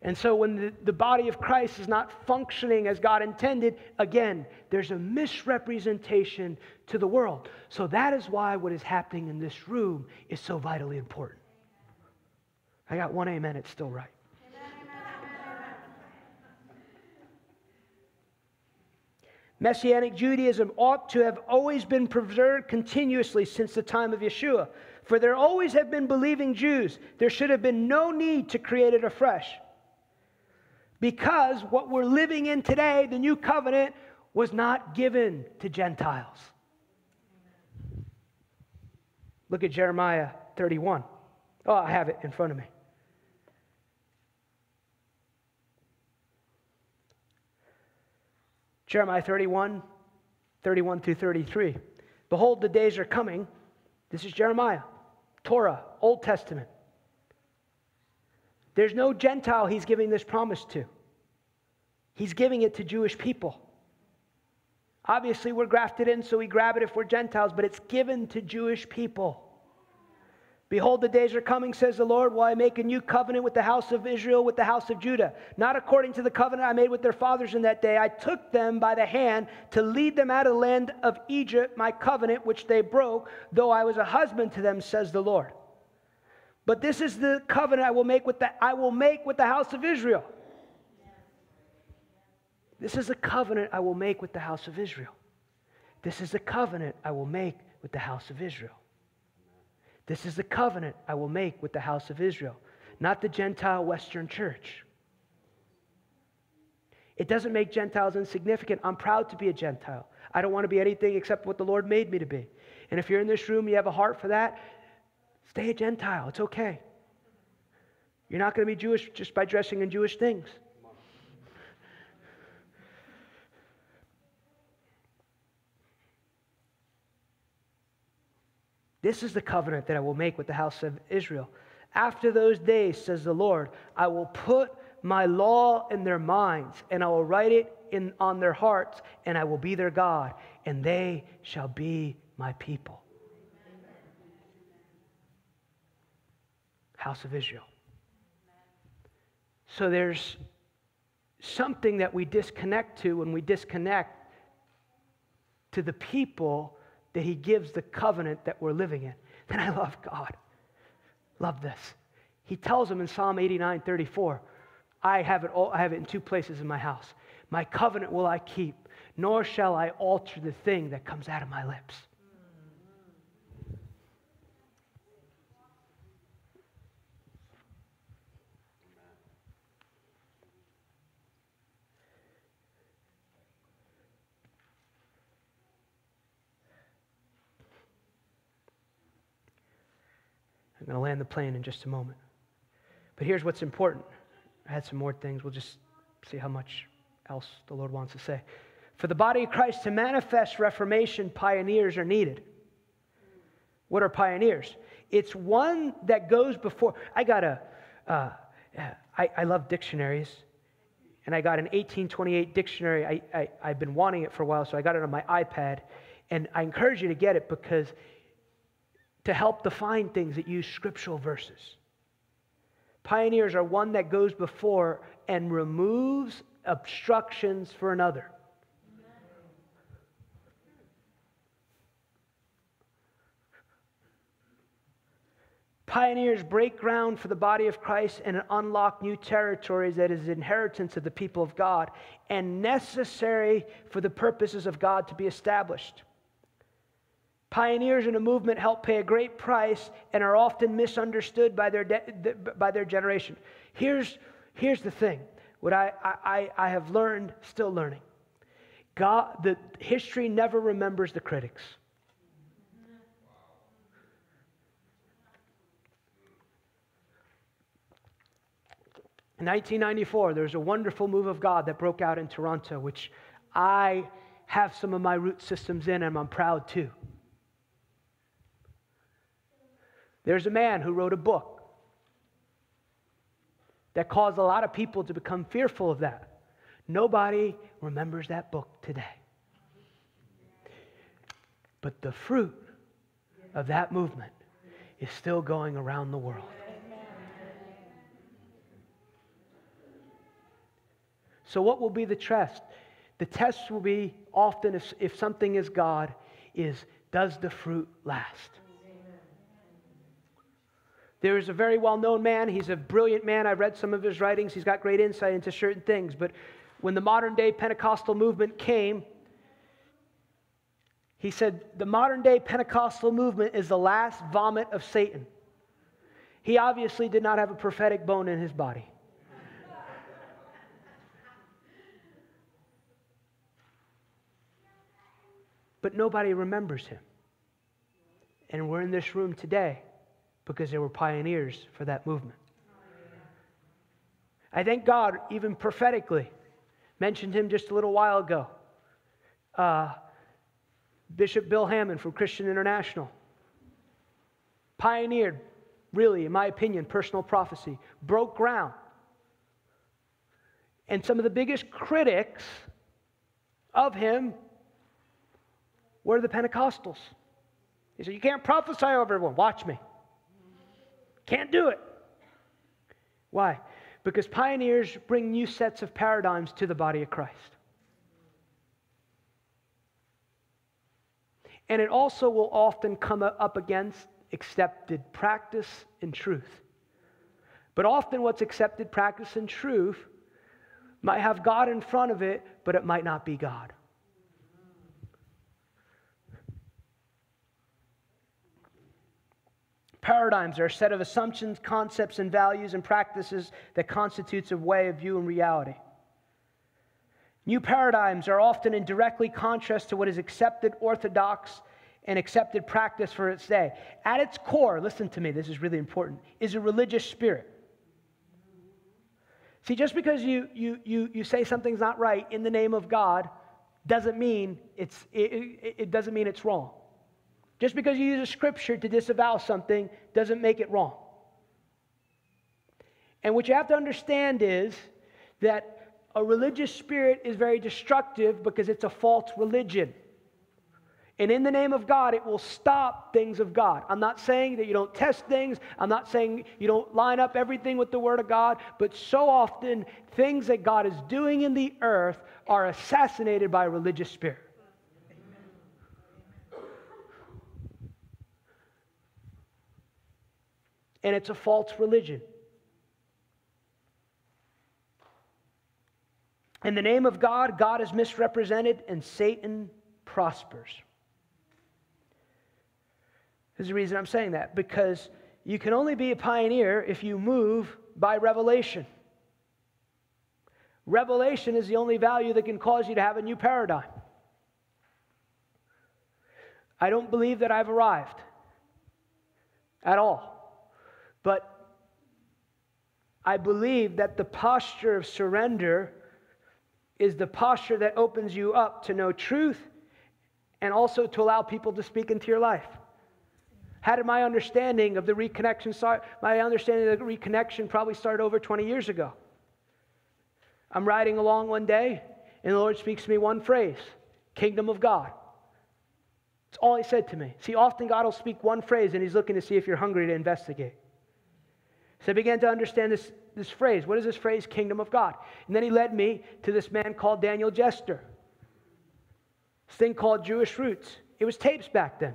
And so, when the, the body of Christ is not functioning as God intended, again, there's a misrepresentation to the world. So, that is why what is happening in this room is so vitally important. I got one amen, it's still right. Messianic Judaism ought to have always been preserved continuously since the time of Yeshua. For there always have been believing Jews. There should have been no need to create it afresh. Because what we're living in today, the new covenant, was not given to Gentiles. Look at Jeremiah 31. Oh, I have it in front of me. Jeremiah 31, 31 through 33. Behold, the days are coming. This is Jeremiah, Torah, Old Testament. There's no Gentile he's giving this promise to. He's giving it to Jewish people. Obviously, we're grafted in, so we grab it if we're Gentiles, but it's given to Jewish people. Behold, the days are coming, says the Lord, while I make a new covenant with the house of Israel, with the house of Judah. Not according to the covenant I made with their fathers in that day. I took them by the hand to lead them out of the land of Egypt, my covenant, which they broke, though I was a husband to them, says the Lord. But this is the covenant I will make with the, I will make with the house of Israel. This is the covenant I will make with the house of Israel. This is the covenant I will make with the house of Israel. This is the covenant I will make with the house of Israel, not the Gentile Western church. It doesn't make Gentiles insignificant. I'm proud to be a Gentile. I don't want to be anything except what the Lord made me to be. And if you're in this room, you have a heart for that, stay a Gentile. It's okay. You're not going to be Jewish just by dressing in Jewish things. This is the covenant that I will make with the house of Israel. After those days, says the Lord, I will put my law in their minds, and I will write it in, on their hearts, and I will be their God, and they shall be my people. House of Israel. So there's something that we disconnect to when we disconnect to the people that he gives the covenant that we're living in. Then I love God. Love this. He tells them in Psalm 89 34, I have it all, I have it in two places in my house. My covenant will I keep, nor shall I alter the thing that comes out of my lips. I'm going to land the plane in just a moment. But here's what's important. I had some more things. We'll just see how much else the Lord wants to say. For the body of Christ to manifest reformation, pioneers are needed. What are pioneers? It's one that goes before. I got a. Uh, I, I love dictionaries, and I got an 1828 dictionary. I, I, I've been wanting it for a while, so I got it on my iPad. And I encourage you to get it because to help define things that use scriptural verses. Pioneers are one that goes before and removes obstructions for another. Pioneers break ground for the body of Christ and unlock new territories that is inheritance of the people of God and necessary for the purposes of God to be established. Pioneers in a movement help pay a great price and are often misunderstood by their, de- by their generation. Here's, here's the thing what I, I, I have learned, still learning. God, the history never remembers the critics. In 1994, there was a wonderful move of God that broke out in Toronto, which I have some of my root systems in, and I'm proud too. There's a man who wrote a book. that caused a lot of people to become fearful of that. Nobody remembers that book today. But the fruit of that movement is still going around the world. So, what will be the test? The test will be often, if, if something is God, is does the fruit last? There is a very well known man. He's a brilliant man. I've read some of his writings. He's got great insight into certain things. But when the modern day Pentecostal movement came, he said, The modern day Pentecostal movement is the last vomit of Satan. He obviously did not have a prophetic bone in his body. but nobody remembers him. And we're in this room today because they were pioneers for that movement. I thank God, even prophetically, mentioned him just a little while ago. Uh, Bishop Bill Hamon from Christian International pioneered, really, in my opinion, personal prophecy, broke ground. And some of the biggest critics of him were the Pentecostals. He said, You can't prophesy over everyone. Watch me. Can't do it. Why? Because pioneers bring new sets of paradigms to the body of Christ. And it also will often come up against accepted practice and truth. But often, what's accepted practice and truth might have God in front of it, but it might not be God. Paradigms are a set of assumptions, concepts, and values and practices that constitutes a way of viewing reality. New paradigms are often in directly contrast to what is accepted orthodox and accepted practice for its day. At its core, listen to me, this is really important, is a religious spirit. See, just because you, you, you, you say something's not right in the name of God doesn't mean it's, it, it, it doesn't mean it's wrong. Just because you use a scripture to disavow something doesn't make it wrong. And what you have to understand is that a religious spirit is very destructive because it's a false religion. And in the name of God, it will stop things of God. I'm not saying that you don't test things. I'm not saying you don't line up everything with the Word of God. But so often, things that God is doing in the earth are assassinated by religious spirit. And it's a false religion. In the name of God, God is misrepresented and Satan prospers. There's the reason I'm saying that because you can only be a pioneer if you move by revelation. Revelation is the only value that can cause you to have a new paradigm. I don't believe that I've arrived at all. But I believe that the posture of surrender is the posture that opens you up to know truth and also to allow people to speak into your life. How did my understanding of the reconnection start? My understanding of the reconnection probably started over 20 years ago. I'm riding along one day, and the Lord speaks to me one phrase Kingdom of God. It's all He said to me. See, often God will speak one phrase, and He's looking to see if you're hungry to investigate. So I began to understand this, this phrase. What is this phrase, kingdom of God? And then he led me to this man called Daniel Juster. This thing called Jewish Roots. It was tapes back then.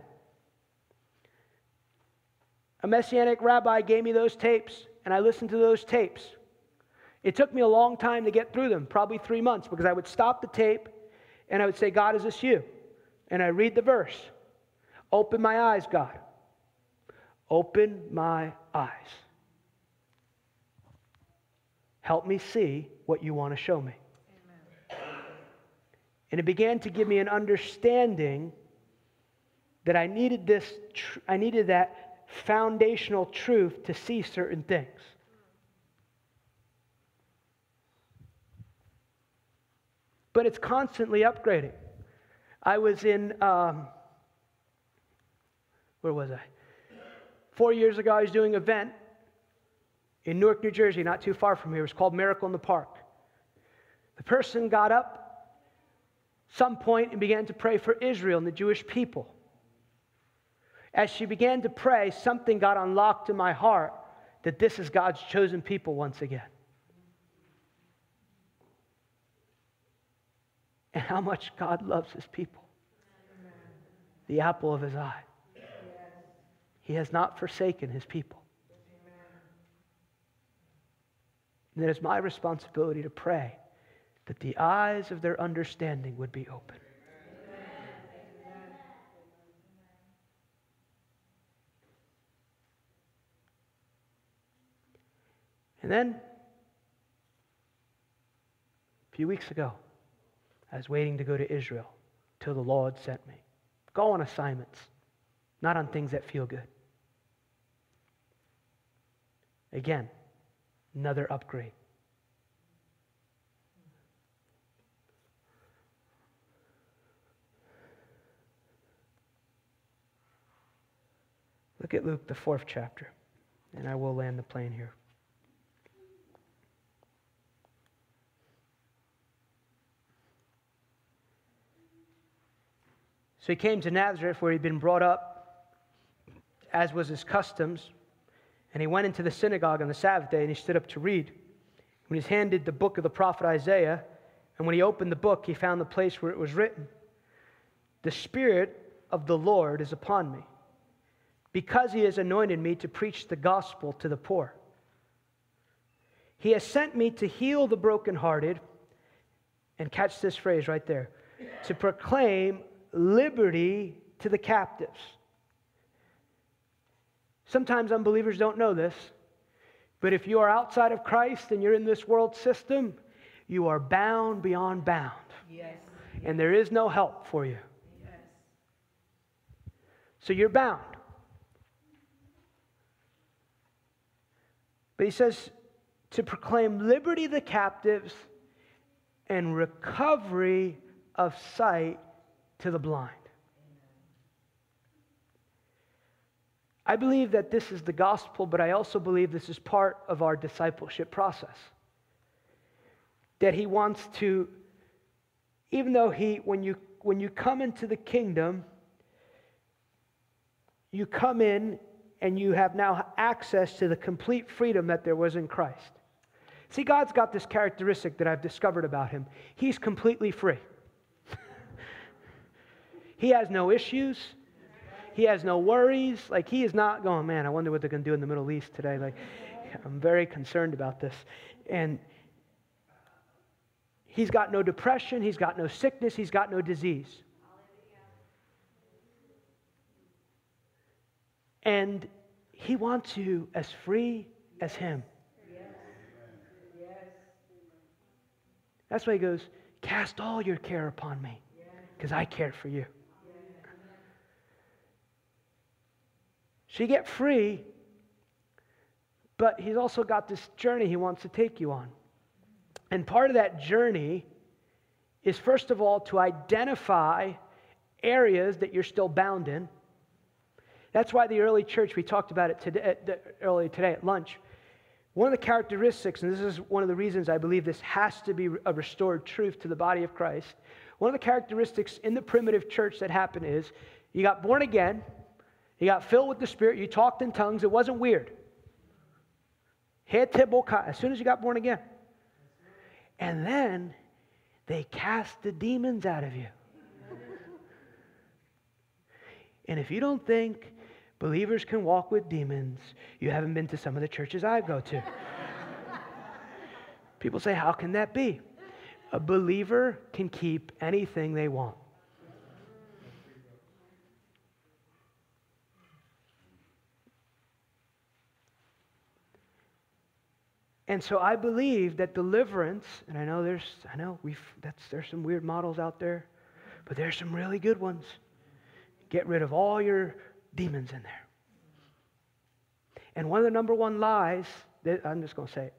A messianic rabbi gave me those tapes, and I listened to those tapes. It took me a long time to get through them, probably three months, because I would stop the tape and I would say, God, is this you? And I read the verse Open my eyes, God. Open my eyes. Help me see what you want to show me. Amen. And it began to give me an understanding that I needed this, tr- I needed that foundational truth to see certain things. But it's constantly upgrading. I was in, um, where was I? Four years ago, I was doing an event in Newark, New Jersey, not too far from here. It was called Miracle in the Park. The person got up some point and began to pray for Israel and the Jewish people. As she began to pray, something got unlocked in my heart that this is God's chosen people once again. And how much God loves his people. The apple of his eye. He has not forsaken his people. And it is my responsibility to pray that the eyes of their understanding would be open. And then, a few weeks ago, I was waiting to go to Israel till the Lord sent me. Go on assignments, not on things that feel good. Again, another upgrade. Look at Luke, the fourth chapter, and I will land the plane here. So he came to Nazareth where he'd been brought up, as was his customs. And he went into the synagogue on the Sabbath day and he stood up to read. When he's handed the book of the prophet Isaiah, and when he opened the book, he found the place where it was written The Spirit of the Lord is upon me, because he has anointed me to preach the gospel to the poor. He has sent me to heal the brokenhearted, and catch this phrase right there to proclaim liberty to the captives. Sometimes unbelievers don't know this, but if you are outside of Christ and you're in this world system, you are bound beyond bound. Yes. And there is no help for you. Yes. So you're bound. But he says to proclaim liberty to the captives and recovery of sight to the blind. I believe that this is the gospel, but I also believe this is part of our discipleship process. That he wants to, even though he, when you, when you come into the kingdom, you come in and you have now access to the complete freedom that there was in Christ. See, God's got this characteristic that I've discovered about him. He's completely free. [laughs] He has no issues. He has no worries. Like, he is not going, man, I wonder what they're going to do in the Middle East today. Like, I'm very concerned about this. And he's got no depression. He's got no sickness. He's got no disease. And he wants you as free as him. That's why he goes, Cast all your care upon me because I care for you. So you get free, but he's also got this journey he wants to take you on. And part of that journey is, first of all, to identify areas that you're still bound in. That's why the early church, we talked about it today, earlier today at lunch. One of the characteristics, and this is one of the reasons I believe this has to be a restored truth to the body of Christ. One of the characteristics in the primitive church that happened is you got born again, you got filled with the Spirit. You talked in tongues. It wasn't weird. As soon as you got born again. And then they cast the demons out of you. And if you don't think believers can walk with demons, you haven't been to some of the churches I go to. People say, How can that be? A believer can keep anything they want. And so I believe that deliverance, and I know there's, I know we've, that's, there's some weird models out there, but there's some really good ones. Get rid of all your demons in there. And one of the number one lies, that, I'm just going to say.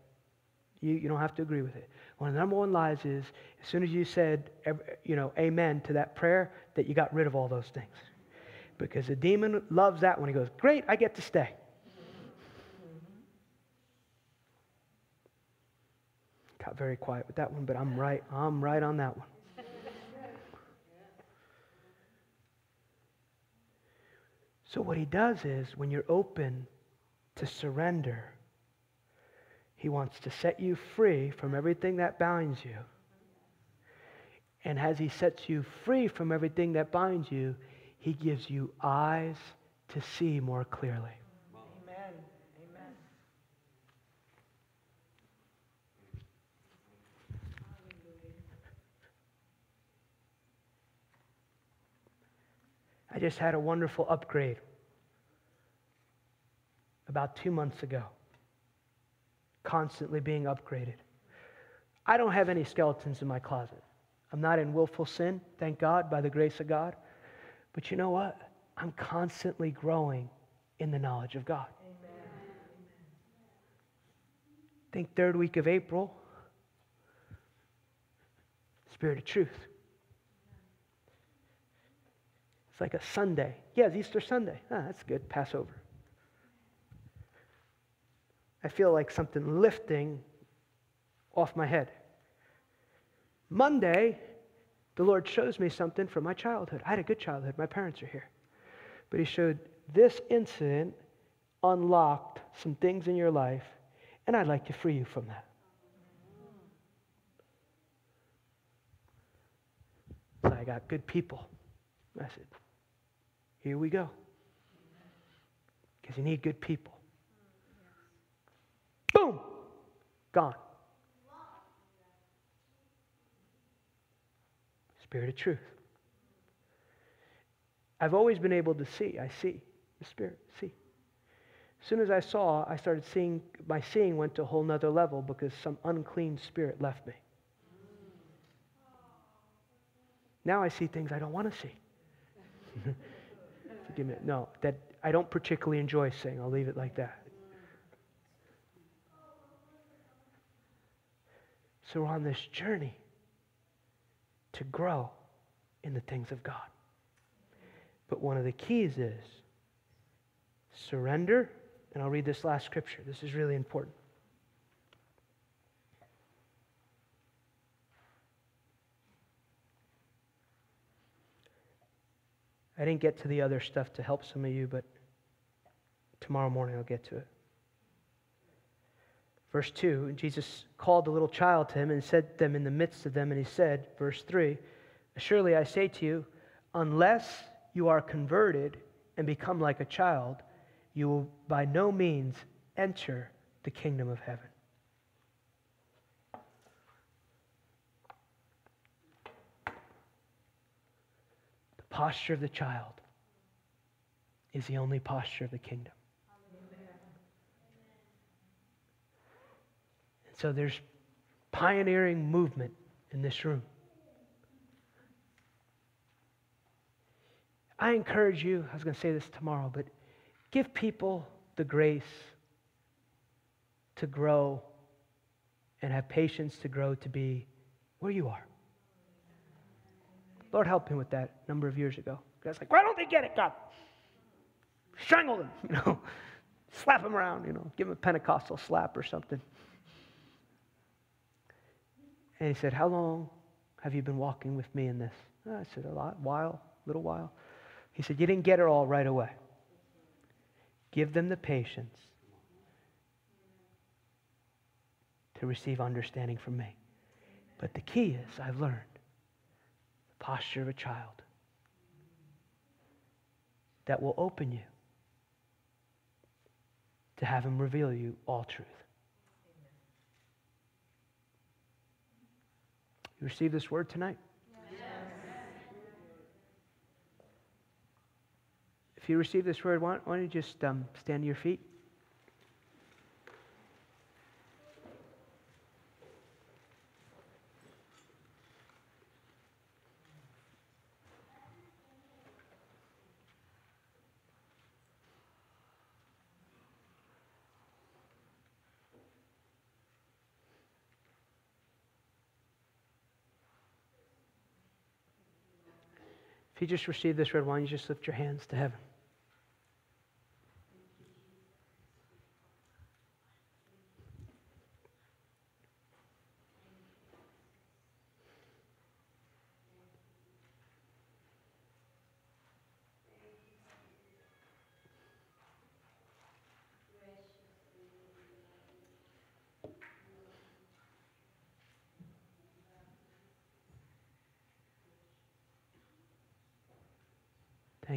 You, you don't have to agree with it. One of the number one lies is as soon as you said, you know, amen to that prayer, that you got rid of all those things. Because the demon loves that when he goes, great, I get to stay. Got very quiet with that one, but I'm right. I'm right on that one. So, what he does is when you're open to surrender, he wants to set you free from everything that binds you. And as he sets you free from everything that binds you, he gives you eyes to see more clearly. I just had a wonderful upgrade about two months ago, constantly being upgraded. I don't have any skeletons in my closet. I'm not in willful sin, thank God, by the grace of God. But you know what? I'm constantly growing in the knowledge of God. Amen. think third week of April, Spirit of Truth. It's like a Sunday. Yeah, it's Easter Sunday. Ah, that's good. Passover. I feel like something lifting off my head. Monday, the Lord shows me something from my childhood. I had a good childhood. My parents are here. But He showed this incident unlocked some things in your life, and I'd like to free you from that. So I got good people. I said, here we go. Because you need good people. Boom! Gone. Spirit of truth. I've always been able to see. I see the Spirit, see. As soon as I saw, I started seeing, my seeing went to a whole nother level because some unclean spirit left me. Now I see things I don't want to see. [laughs] Forgive me. No, that I don't particularly enjoy saying. I'll leave it like that. So we're on this journey to grow in the things of God. But one of the keys is surrender. And I'll read this last scripture. This is really important. I didn't get to the other stuff to help some of you, but tomorrow morning I'll get to it. Verse 2 Jesus called the little child to him and set them in the midst of them, and he said, verse 3 Surely I say to you, unless you are converted and become like a child, you will by no means enter the kingdom of heaven. The posture of the child is the only posture of the kingdom. And so there's pioneering movement in this room. I encourage you, I was going to say this tomorrow, but give people the grace to grow and have patience to grow to be where you are. Lord help him with that a number of years ago. Was like, why don't they get it, God? Strangle them, [laughs] you know, slap them around, you know, give them a Pentecostal slap or something. And he said, How long have you been walking with me in this? I said, A lot, while, little while. He said, You didn't get it all right away. Give them the patience to receive understanding from me. But the key is, I've learned posture of a child that will open you to have him reveal you all truth. You receive this word tonight? If you receive this word, why, don't you just um, stand to your feet? If you just received this red wine, you just lift your hands to heaven?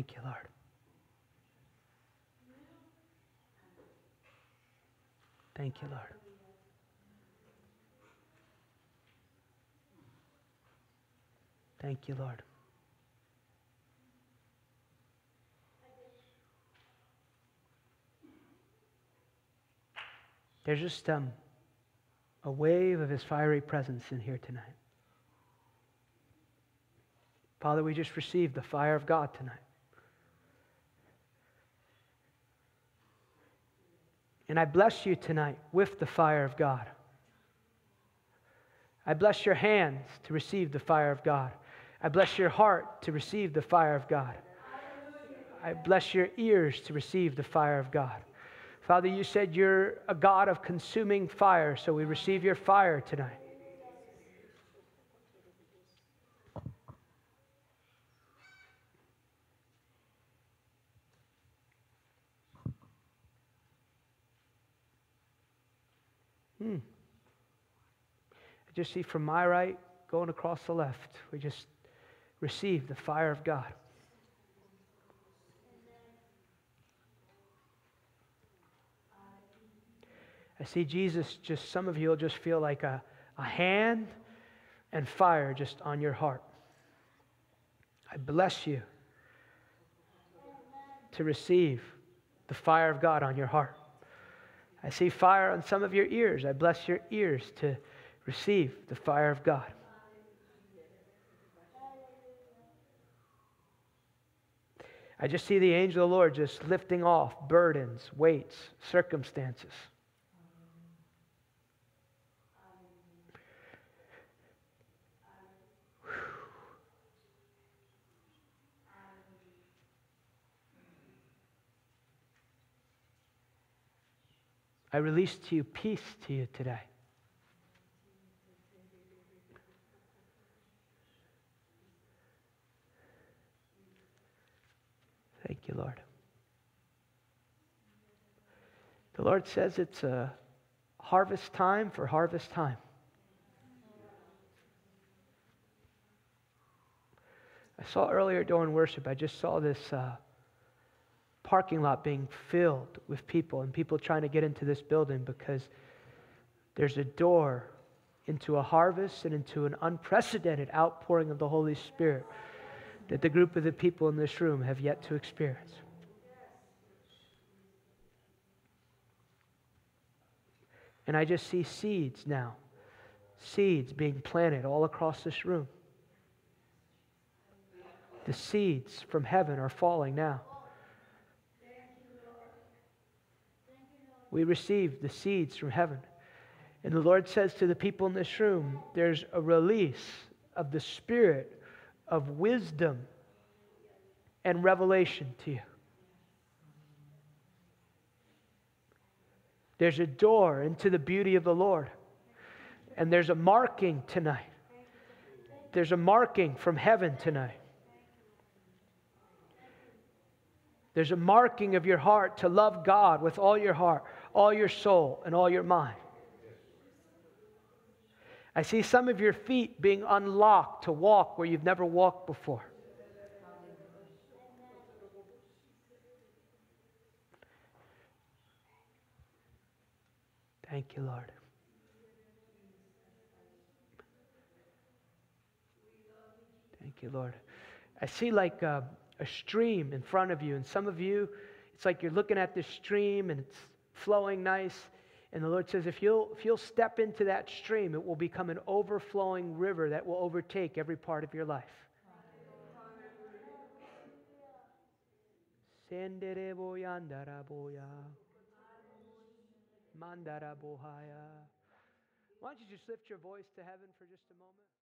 Thank you, Lord. Thank you, Lord. Thank you, Lord. There's just um, a wave of His fiery presence in here tonight. Father, we just received the fire of God tonight. And I bless you tonight with the fire of God. I bless your hands to receive the fire of God. I bless your heart to receive the fire of God. I bless your ears to receive the fire of God. Father, you said you're a God of consuming fire, so we receive your fire tonight. Hmm. I just see from my right going across the left, we just receive the fire of God. I see Jesus, just some of you will just feel like a, a hand and fire just on your heart. I bless you to receive the fire of God on your heart. I see fire on some of your ears. I bless your ears to receive the fire of God. I just see the angel of the Lord just lifting off burdens, weights, circumstances. I release to you peace to you today. Thank you, Lord. The Lord says it's a harvest time for harvest time. I saw earlier during worship, I just saw this uh, parking lot being filled with people and people trying to get into this building because there's a door into a harvest and into an unprecedented outpouring of the Holy Spirit that the group of the people in this room have yet to experience. And I just see seeds now, seeds being planted all across this room. The seeds from heaven are falling now. we receive the seeds from heaven. And the Lord says to the people in this room, there's a release of the spirit of wisdom and revelation to you. There's a door into the beauty of the Lord. And there's a marking tonight. There's a marking from heaven tonight. There's a marking of your heart to love God with all your heart, all your soul, and all your mind. I see some of your feet being unlocked to walk where you've never walked before. Thank you, Lord. Thank you, Lord. I see like. Uh, a stream in front of you. And some of you, it's like you're looking at this stream and it's flowing nice. And the Lord says, if you'll, if you'll step into that stream, it will become an overflowing river that will overtake every part of your life. Why don't you just lift your voice to heaven for just a moment?